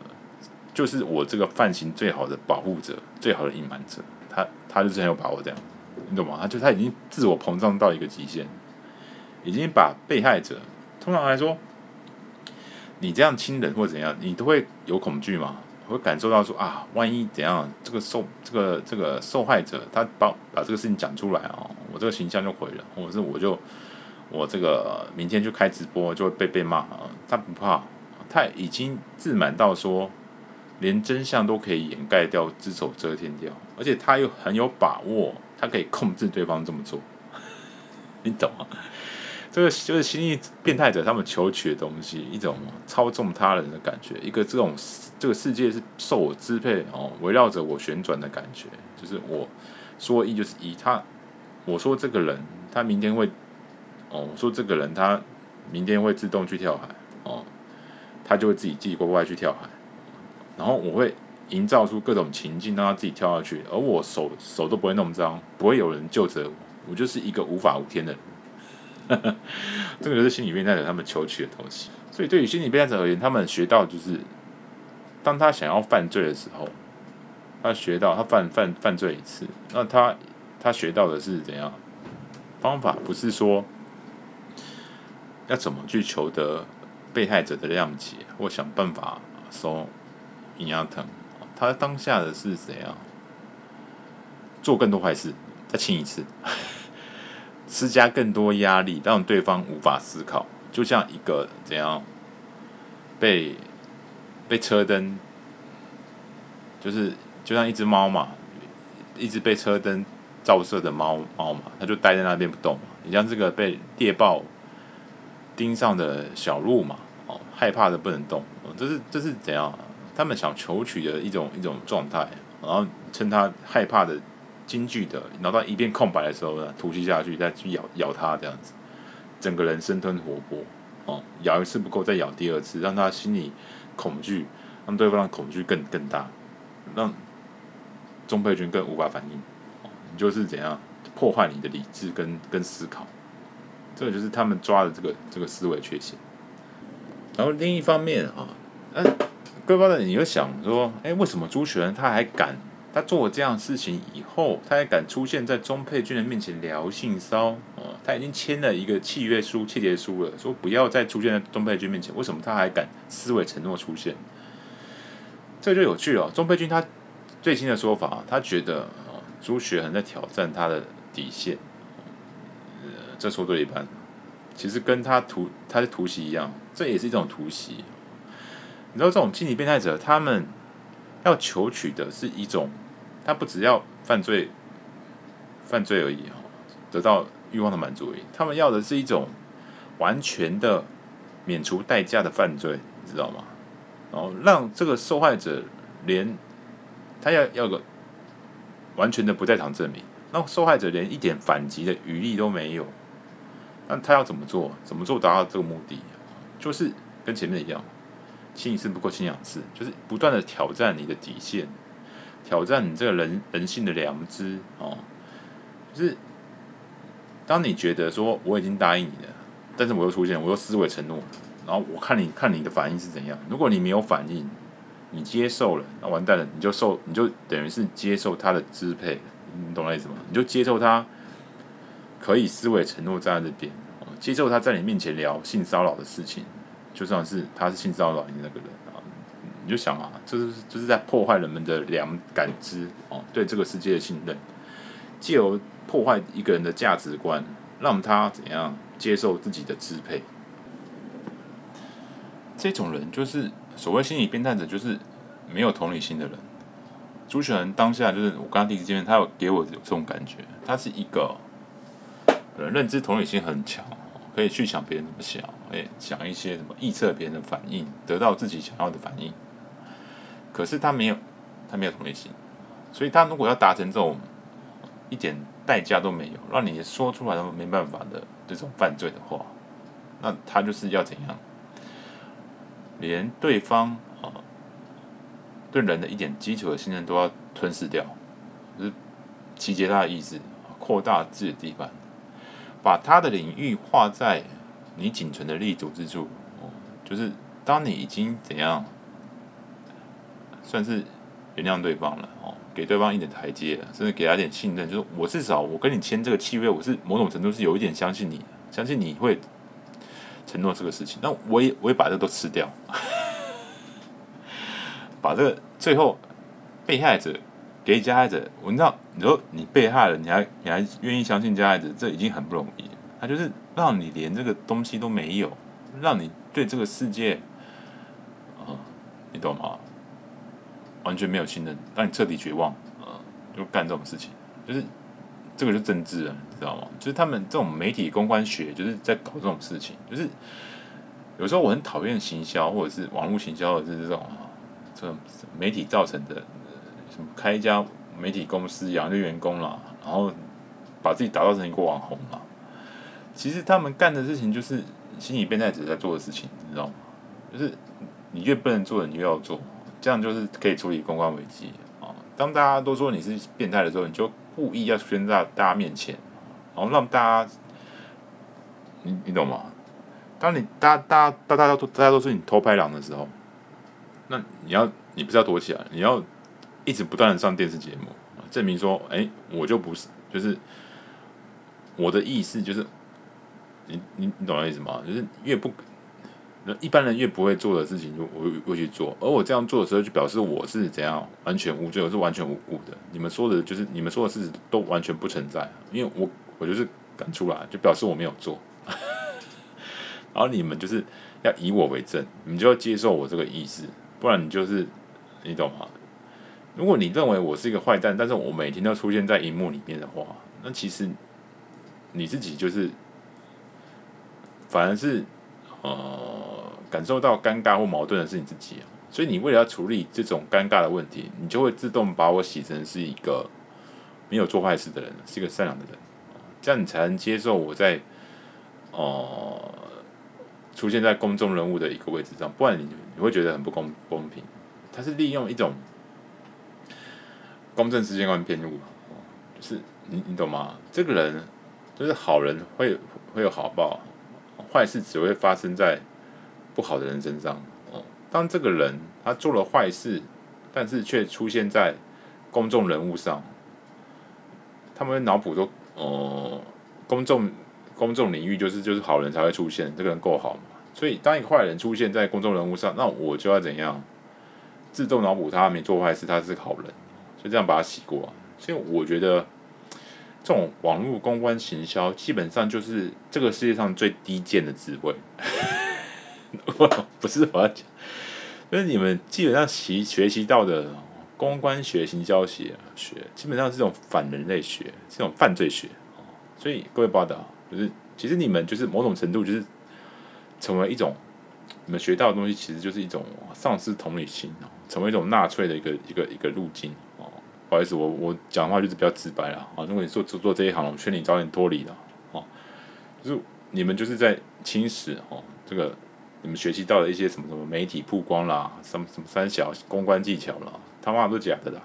就是我这个犯行最好的保护者，最好的隐瞒者，他他就是很有把握这样，你懂吗？他就他已经自我膨胀到一个极限，已经把被害者通常来说，你这样亲人或怎样，你都会有恐惧吗？会感受到说啊，万一怎样，这个受这个这个受害者他把把这个事情讲出来啊，我这个形象就毁了，或者是我就我这个明天就开直播就会被被骂啊。他不怕，他已经自满到说，连真相都可以掩盖掉，只手遮天掉，而且他又很有把握，他可以控制对方这么做，你懂吗？这个就是心理变态者他们求取的东西，一种操纵他人的感觉，一个这种这个世界是受我支配哦，围绕着我旋转的感觉，就是我说一就是一，他我说这个人他明天会哦，我说这个人他明天会自动去跳海哦，他就会自己自己乖乖去跳海，然后我会营造出各种情境让他自己跳下去，而我手手都不会弄脏，不会有人救着我，我就是一个无法无天的人。这个就是心理变态者他们求取的东西，所以对于心理变态者而言，他们学到就是，当他想要犯罪的时候，他学到他犯犯犯罪一次，那他他学到的是怎样方法？不是说要怎么去求得被害者的谅解，或想办法收阴阳藤，他当下的是怎样做更多坏事，再亲一次。施加更多压力，让对方无法思考，就像一个怎样被被车灯就是就像一只猫嘛，一只被车灯照射的猫猫嘛，它就待在那边不动嘛。你像这个被猎豹盯上的小鹿嘛，哦，害怕的不能动，这是这是怎样？啊他们想求取的一种一种状态，然后趁他害怕的惊惧的，脑袋一片空白的时候呢，突袭下去，再去咬咬他这样子，整个人生吞活剥哦，咬一次不够，再咬第二次，让他心里恐惧，让对方的恐惧更更大，让中配军更无法反应，你就是怎样破坏你的理智跟跟思考，这个就是他们抓的这个这个思维缺陷。然后另一方面啊，嗯、啊。各位朋友，你就想说，哎，为什么朱学恒他还敢？他做了这样的事情以后，他还敢出现在钟沛君的面前聊性骚？哦，他已经签了一个契约书、契约书了，说不要再出现在钟沛君面前。为什么他还敢撕毁承诺出现？这就有趣了。钟沛君他最新的说法，他觉得啊，朱学恒在挑战他的底线。呃，这说对一半，其实跟他突他的突袭一样，这也是一种突袭。你知道这种心理变态者，他们要求取的是一种，他不只要犯罪，犯罪而已哈，得到欲望的满足而已。他们要的是一种完全的免除代价的犯罪，你知道吗？然后让这个受害者连他要要个完全的不在场证明，让受害者连一点反击的余力都没有。那他要怎么做？怎么做达到这个目的？就是跟前面一样。亲一次不够亲两次，就是不断的挑战你的底线，挑战你这个人人性的良知哦。就是当你觉得说我已经答应你了，但是我又出现，我又撕毁承诺，然后我看你看你的反应是怎样。如果你没有反应，你接受了，那完蛋了，你就受，你就等于是接受他的支配，你懂那意思吗？你就接受他可以撕毁承诺站在这边，接受他在你面前聊性骚扰的事情。就算是他是性骚扰你那个人啊，你就想啊，这是这是在破坏人们的良感知哦，对这个世界的信任，借由破坏一个人的价值观，让他怎样接受自己的支配。这种人就是所谓心理变态者，就是没有同理心的人。朱学恒当下就是我刚刚第一次见面，他有给我有这种感觉，他是一个人认知同理心很强。可以去想别人怎么想，哎，想一些什么预测别人的反应，得到自己想要的反应。可是他没有，他没有同理心，所以他如果要达成这种一点代价都没有，让你说出来都没办法的这种犯罪的话，那他就是要怎样？连对方啊对人的一点基础的信任都要吞噬掉，就是集结他的意志，扩大自己的地盘。把他的领域划在你仅存的立足之处，哦，就是当你已经怎样，算是原谅对方了，哦，给对方一点台阶，甚至给他点信任，就是我至少我跟你签这个契约，我是某种程度是有一点相信你，相信你会承诺这个事情，那我也我也把这都吃掉，把这个最后被害者。给加害者，我知道你说你被害了，你还你还愿意相信加害者，这已经很不容易。他就是让你连这个东西都没有，让你对这个世界，啊、你懂吗？完全没有信任，让你彻底绝望，啊、就干这种事情，就是这个是政治啊，你知道吗？就是他们这种媒体公关学，就是在搞这种事情。就是有时候我很讨厌行销，或者是网络行销，或者是这种这种媒体造成的。开一家媒体公司养一个员工啦，然后把自己打造成一个网红啦。其实他们干的事情就是心理变态者在做的事情，你知道吗？就是你越不能做的，你越要做，这样就是可以处理公关危机啊。当大家都说你是变态的时候，你就故意要宣在大家面前，然后让大家，你你懂吗？当你大家大大家都大家都是你偷拍狼的时候，那你要你不是要躲起来，你要。一直不断的上电视节目，证明说，哎、我就不是，就是我的意思就是，你你你懂我意思吗？就是越不，一般人越不会做的事情，就我会去做，而我这样做的时候，就表示我是怎样完全无罪，我是完全无辜的。你们说的，就是你们说的事都完全不存在，因为我我就是敢出来，就表示我没有做。然后你们就是要以我为证，你们就要接受我这个意思，不然你就是你懂吗？如果你认为我是一个坏蛋，但是我每天都出现在荧幕里面的话，那其实你自己就是反而是呃感受到尴尬或矛盾的是你自己啊。所以你为了要处理这种尴尬的问题，你就会自动把我洗成是一个没有做坏事的人，是一个善良的人，这样你才能接受我在哦、呃、出现在公众人物的一个位置上，不然你你会觉得很不公公平。他是利用一种。公正时间观偏误，就是你你懂吗？这个人就是好人会会有好报，坏事只会发生在不好的人身上。哦，当这个人他做了坏事，但是却出现在公众人物上，他们脑补说，哦，公众公众领域就是就是好人才会出现，这个人够好嘛？所以当一个坏人出现在公众人物上，那我就要怎样？自动脑补他没做坏事，他是好人。就这样把它洗过，所以我觉得这种网络公关行销基本上就是这个世界上最低贱的智慧。不是我要讲，就是你们基本上习学习到的公关学、行销学学，基本上是这种反人类学，这种犯罪学。所以各位报道，就是其实你们就是某种程度就是成为一种你们学到的东西，其实就是一种丧失同理心，成为一种纳粹的一个一个一个路径。不好意思，我我讲话就是比较直白了啊。如果你做做做这一行，我劝你早点脱离了哦。就是你们就是在侵蚀哦，这个你们学习到了一些什么什么媒体曝光啦，什么什么三小公关技巧啦，他妈都假的啦，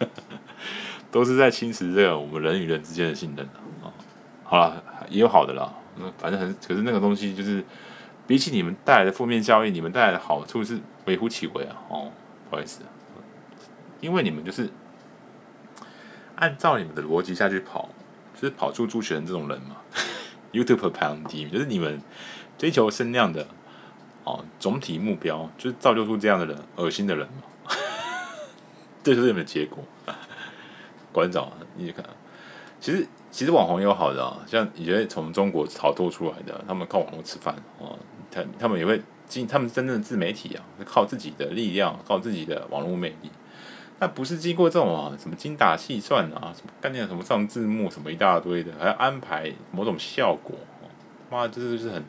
都是在侵蚀这个我们人与人之间的信任啊。好了，也有好的啦，那反正很可是那个东西就是比起你们带来的负面效应，你们带来的好处是微乎其微啊。哦，不好意思。因为你们就是按照你们的逻辑下去跑，就是跑出朱学恒这种人嘛。YouTube 排行第一，就是你们追求声量的哦，总体目标就是造就出这样的人，恶心的人嘛。这就是你们的结果。馆长，你看，其实其实网红也有好的啊，像以前从中国逃脱出来的，他们靠网络吃饭哦，他他们也会进，他们真正的自媒体啊，靠自己的力量，靠自己的网络魅力。那不是经过这种啊，什么精打细算啊，什么概念，什么上字幕，什么一大堆的，还要安排某种效果，妈，这就是很，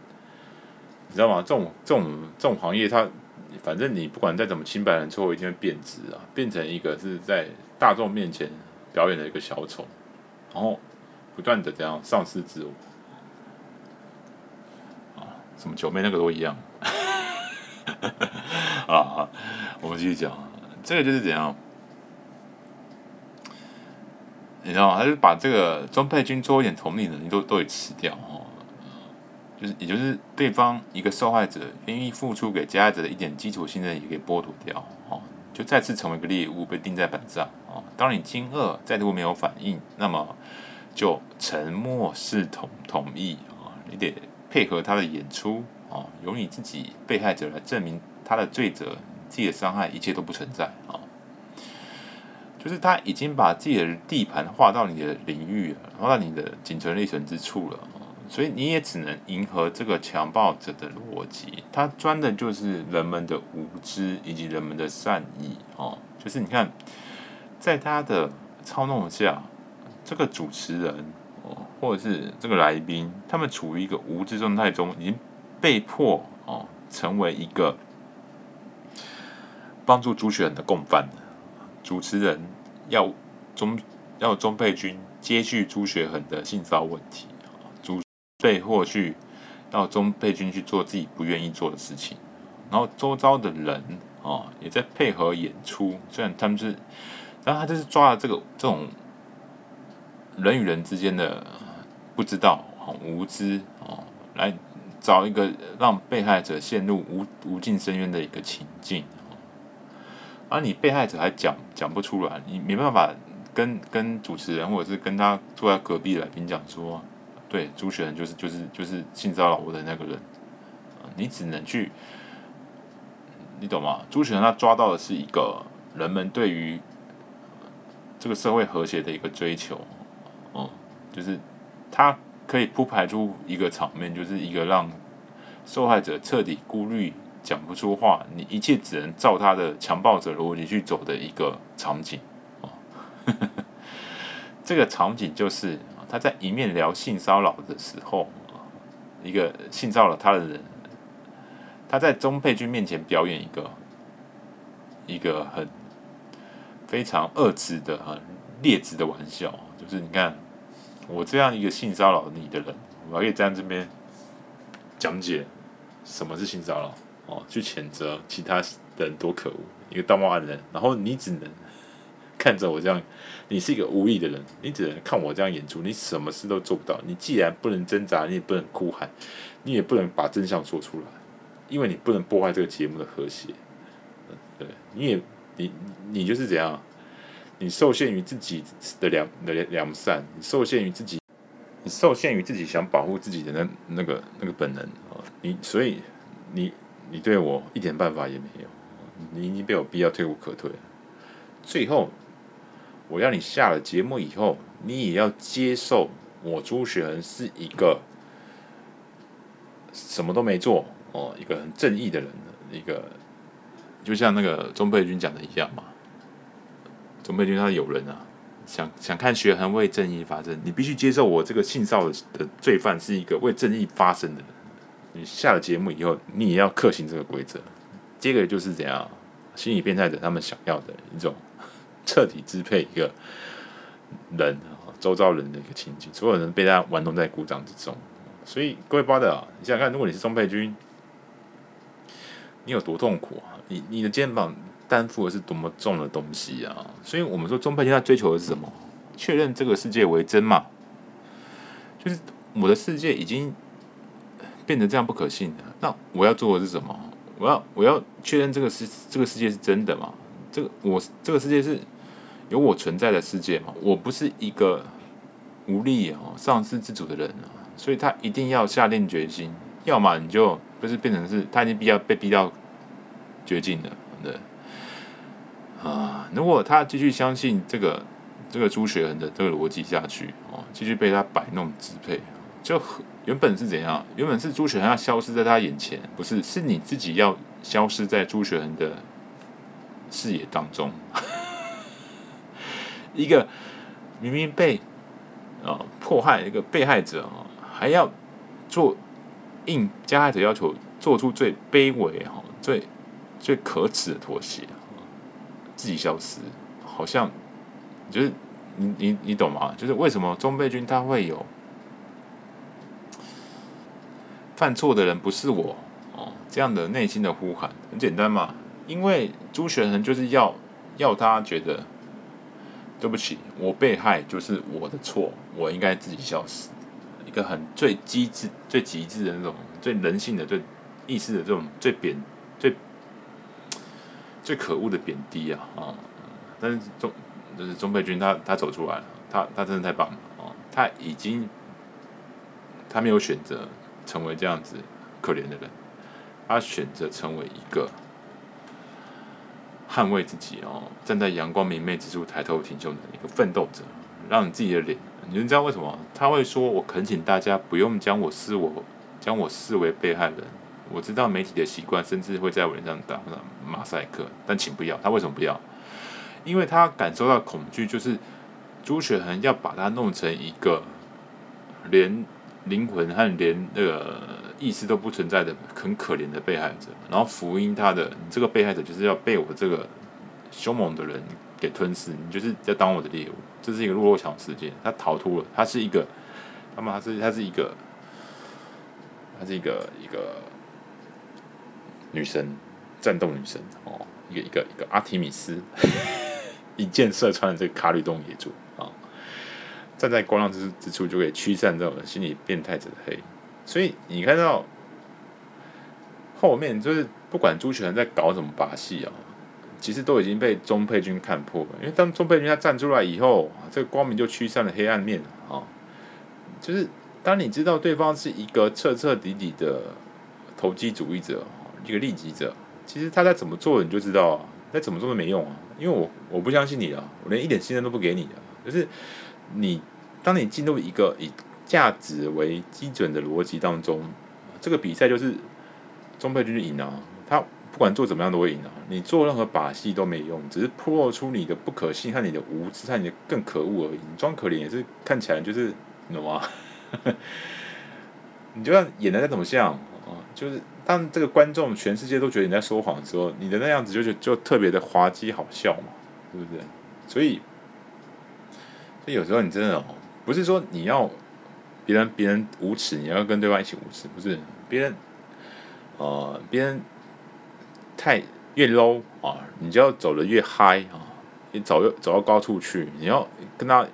你知道吗？这种这种这种行业，它反正你不管再怎么清白人，最后一定会贬值啊，变成一个是在大众面前表演的一个小丑，然后不断的这样丧失自我，啊，什么九妹那个都一样，啊，我们继续讲，这个就是怎样？你知道吗？他就把这个中配军做一点同理能力都都给吃掉哦，就是也就是对方一个受害者愿意付出给加害者的一点基础信任也给剥夺掉哦，就再次成为一个猎物被钉在板上哦。当你惊愕再度没有反应，那么就沉默是同同意啊，你得配合他的演出啊，由你自己被害者来证明他的罪责，自己的伤害一切都不存在啊。就是他已经把自己的地盘划到你的领域了，划到你的仅存立存之处了，所以你也只能迎合这个强暴者的逻辑。他专的就是人们的无知以及人们的善意哦。就是你看，在他的操弄下，这个主持人哦，或者是这个来宾，他们处于一个无知状态中，已经被迫哦，成为一个帮助朱学恒的共犯。主持人要中要钟佩君接续朱学恒的性骚问题，朱被迫去要钟佩君去做自己不愿意做的事情，然后周遭的人啊也在配合演出，虽然他们是，然后他就是抓了这个这种人与人之间的不知道很无知啊，来找一个让被害者陷入无无尽深渊的一个情境。而、啊、你被害者还讲讲不出来，你没办法跟跟主持人或者是跟他坐在隔壁来宾讲说，对，朱学恒就是就是就是性骚扰我的那个人，你只能去，你懂吗？朱学恒他抓到的是一个人们对于这个社会和谐的一个追求，哦、就是他可以铺排出一个场面，就是一个让受害者彻底孤立讲不出话，你一切只能照他的强暴者逻辑去走的一个场景啊。这个场景就是他在一面聊性骚扰的时候，一个性骚扰他的人，他在钟佩君面前表演一个一个很非常恶质的、很劣质的玩笑，就是你看我这样一个性骚扰你的人，我可以在这边讲解什么是性骚扰哦，去谴责其他人多可恶，一个道貌岸然，然后你只能 看着我这样，你是一个无力的人，你只能看我这样演出，你什么事都做不到。你既然不能挣扎，你也不能哭喊，你也不能把真相说出来，因为你不能破坏这个节目的和谐。对，你也你你就是怎样，你受限于自己的良的良善，你受限于自己，你受限于自己想保护自己的那那个那个本能啊，你所以你你对我一点办法也没有，你已经被我逼到退无可退了。最后，我要你下了节目以后，你也要接受我朱学恒是一个什么都没做哦，一个很正义的人，一个。就像那个钟佩君讲的一样嘛，钟佩君他有人啊，想想看学恒为正义发声，你必须接受我这个性骚扰的罪犯是一个为正义发声的人。你下了节目以后，你也要恪行这个规则。这个就是怎样，心理变态者他们想要的一种彻底支配一个人周遭人的一个情景，所有人被他玩弄在鼓掌之中。所以各位巴德啊，你想想看，如果你是钟佩君，你有多痛苦啊？你你的肩膀担负的是多么重的东西啊！所以我们说，钟佩君他追求的是什么？确认这个世界为真嘛？就是我的世界已经变得这样不可信的。那我要做的是什么？我要我要确认这个世这个世界是真的嘛？这个我这个世界是有我存在的世界嘛？我不是一个无力哦、丧失自主的人啊！所以他一定要下定决心，要么你就不是变成是他已经逼要被逼到。绝境了，对啊！如果他继续相信这个这个朱学恒的这个逻辑下去，哦，继续被他摆弄支配，就原本是怎样？原本是朱学恒要消失在他眼前，不是？是你自己要消失在朱学恒的视野当中。一个明明被啊迫害一个被害者啊，还要做应加害者要求，做出最卑微哈最。最可耻的妥协，自己消失，好像就是你你你懂吗？就是为什么钟佩君他会有犯错的人不是我哦这样的内心的呼喊，很简单嘛，因为朱学恒就是要要他觉得对不起，我被害就是我的错，我应该自己消失，一个很最机智、最极致的那种最人性的、最意识的这种最贬最。最可恶的贬低啊啊！但是钟就是钟佩君他他走出来了，他他真的太棒了啊！他已经他没有选择成为这样子可怜的人，他选择成为一个捍卫自己哦，站在阳光明媚之处抬头挺胸的一个奋斗者，让你自己的脸，你们知道为什么他会说：“我恳请大家不用将我视我将我视为被害人。”我知道媒体的习惯，甚至会在我脸上打上马赛克，但请不要。他为什么不要？因为他感受到恐惧，就是朱雪恒要把他弄成一个连灵魂和连那个意识都不存在的很可怜的被害者，然后福音他的，你这个被害者就是要被我这个凶猛的人给吞噬，你就是要当我的猎物。这是一个弱肉强食事件，他逃脱了，他是一个，那么他是他是一个，他是一个一个。女神，战斗女神哦，一个一个一个阿提米斯，一箭射穿了这个卡吕洞野猪！站在光亮之之处，就可以驱散这种心理变态者的黑。所以你看到后面，就是不管朱权在搞什么把戏啊，其实都已经被钟佩君看破了。因为当钟佩君他站出来以后，这个光明就驱散了黑暗面啊！就是当你知道对方是一个彻彻底底的投机主义者。一个利己者，其实他在怎么做，你就知道啊。再怎么做都没用啊，因为我我不相信你啊，我连一点信任都不给你啊。就是你，当你进入一个以价值为基准的逻辑当中，这个比赛就是钟佩君赢啊，他不管做怎么样都会赢啊！你做任何把戏都没用，只是暴露出你的不可信和你的无知和你的更可恶而已。你装可怜也是看起来就是，你懂吗？你就算演的再怎么像啊，就是当这个观众全世界都觉得你在说谎的时候，你的那样子就就就特别的滑稽好笑嘛，对不对？所以，有时候你真的哦，不是说你要别人别人无耻，你要跟对方一起无耻，不是别人。呃，别人太越 low 啊，你就要走的越 high 啊，你走越走到高处去，你要跟他，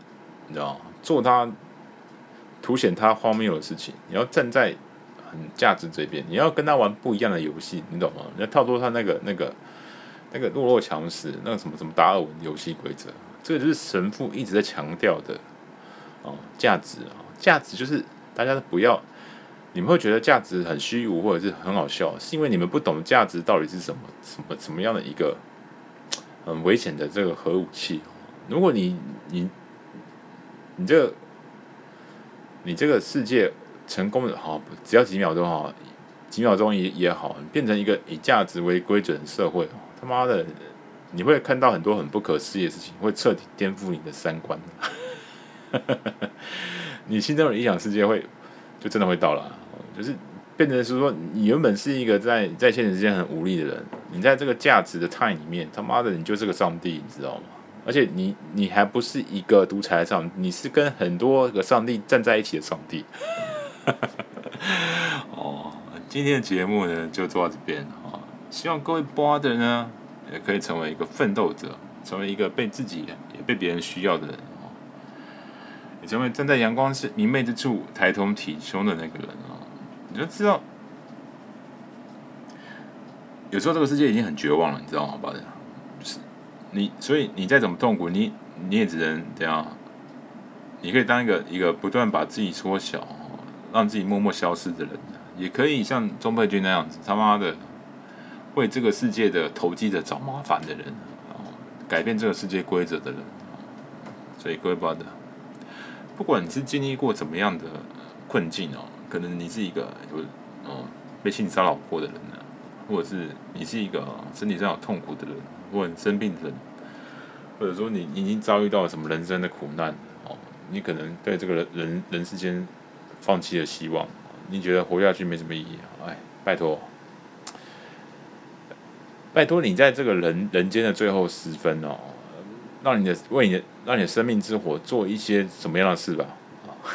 你知道，做他凸显他荒谬的事情，你要站在很价值这边，你要跟他玩不一样的游戏，你懂吗？你要跳出他那个那个那个弱肉强食，那个什么什么达尔文游戏规则，这个就是神父一直在强调的哦，价值啊，价值就是大家都不要。你们会觉得价值很虚无或者是很好笑，是因为你们不懂价值到底是什么，什么什么样的一个很危险的这个核武器。如果你你你这个你这个世界成功的好，只要几秒钟哈，几秒钟也也好，变成一个以价值为规准的社会，他妈的，你会看到很多很不可思议的事情，会彻底颠覆你的三观。你心中的理想世界会就真的会到了。就是变成是说，你原本是一个在在现实之间很无力的人，你在这个价值的 time 里面，他妈的你就是个上帝，你知道吗？而且你你还不是一个独裁的上帝，你是跟很多个上帝站在一起的上帝。哦，今天的节目呢就做到这边啊，希望各位 Brother 呢也可以成为一个奋斗者，成为一个被自己也被别人需要的人哦，也成为站在阳光是明媚之处抬头挺胸的那个人啊。你就知道，有时候这个世界已经很绝望了，你知道吗？宝贝，就是你，所以你再怎么痛苦，你你也只能这样。你可以当一个一个不断把自己缩小，让自己默默消失的人，也可以像钟佩君那样子，他妈的为这个世界的投机者找麻烦的人，改变这个世界规则的人。所以各位宝贝，不管你是经历过怎么样的困境哦。可能你是一个有哦被性骚扰过的人呢，或者是你是一个身体上有痛苦的人，或者生病的人，或者说你你已经遭遇到了什么人生的苦难哦，你可能对这个人人人世间放弃了希望，你觉得活下去没什么意义，哎，拜托，拜托你在这个人人间的最后时分哦，让你的为你的让你的生命之火做一些什么样的事吧。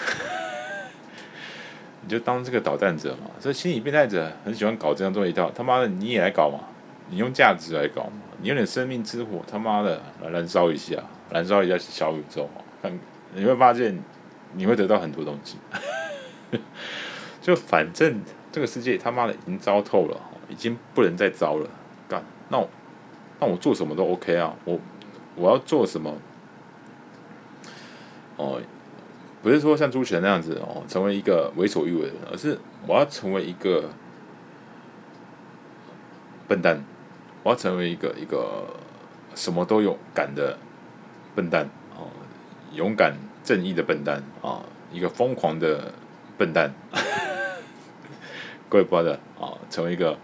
你就当这个捣蛋者嘛，所以心理变态者很喜欢搞这样做一套。他妈的，你也来搞嘛？你用价值来搞嘛？你用点生命之火，他妈的来燃烧一下，燃烧一下小宇宙，看你会发现你会得到很多东西。就反正这个世界他妈的已经糟透了，已经不能再糟了。那我那我做什么都 OK 啊，我我要做什么？哦。不是说像朱权那样子哦，成为一个为所欲为的人，而是我要成为一个笨蛋，我要成为一个一个什么都有敢的笨蛋哦，勇敢正义的笨蛋啊，一个疯狂的笨蛋，各位不的啊，成为一个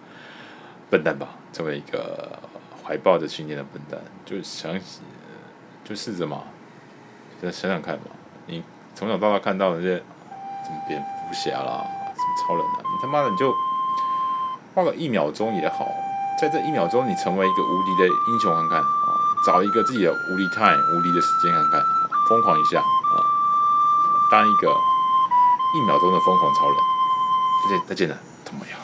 笨蛋吧，成为一个怀抱着信念的笨蛋，就想就试着嘛，再想想看嘛，你。从小到大看到的那些什么蝙蝠侠啦，什么超人啊，你他妈的你就花个一秒钟也好，在这一秒钟你成为一个无敌的英雄看看啊，找一个自己的无敌 time 无敌的时间看看，疯狂一下啊，当一个一秒钟的疯狂超人，再见再见了，他妈呀！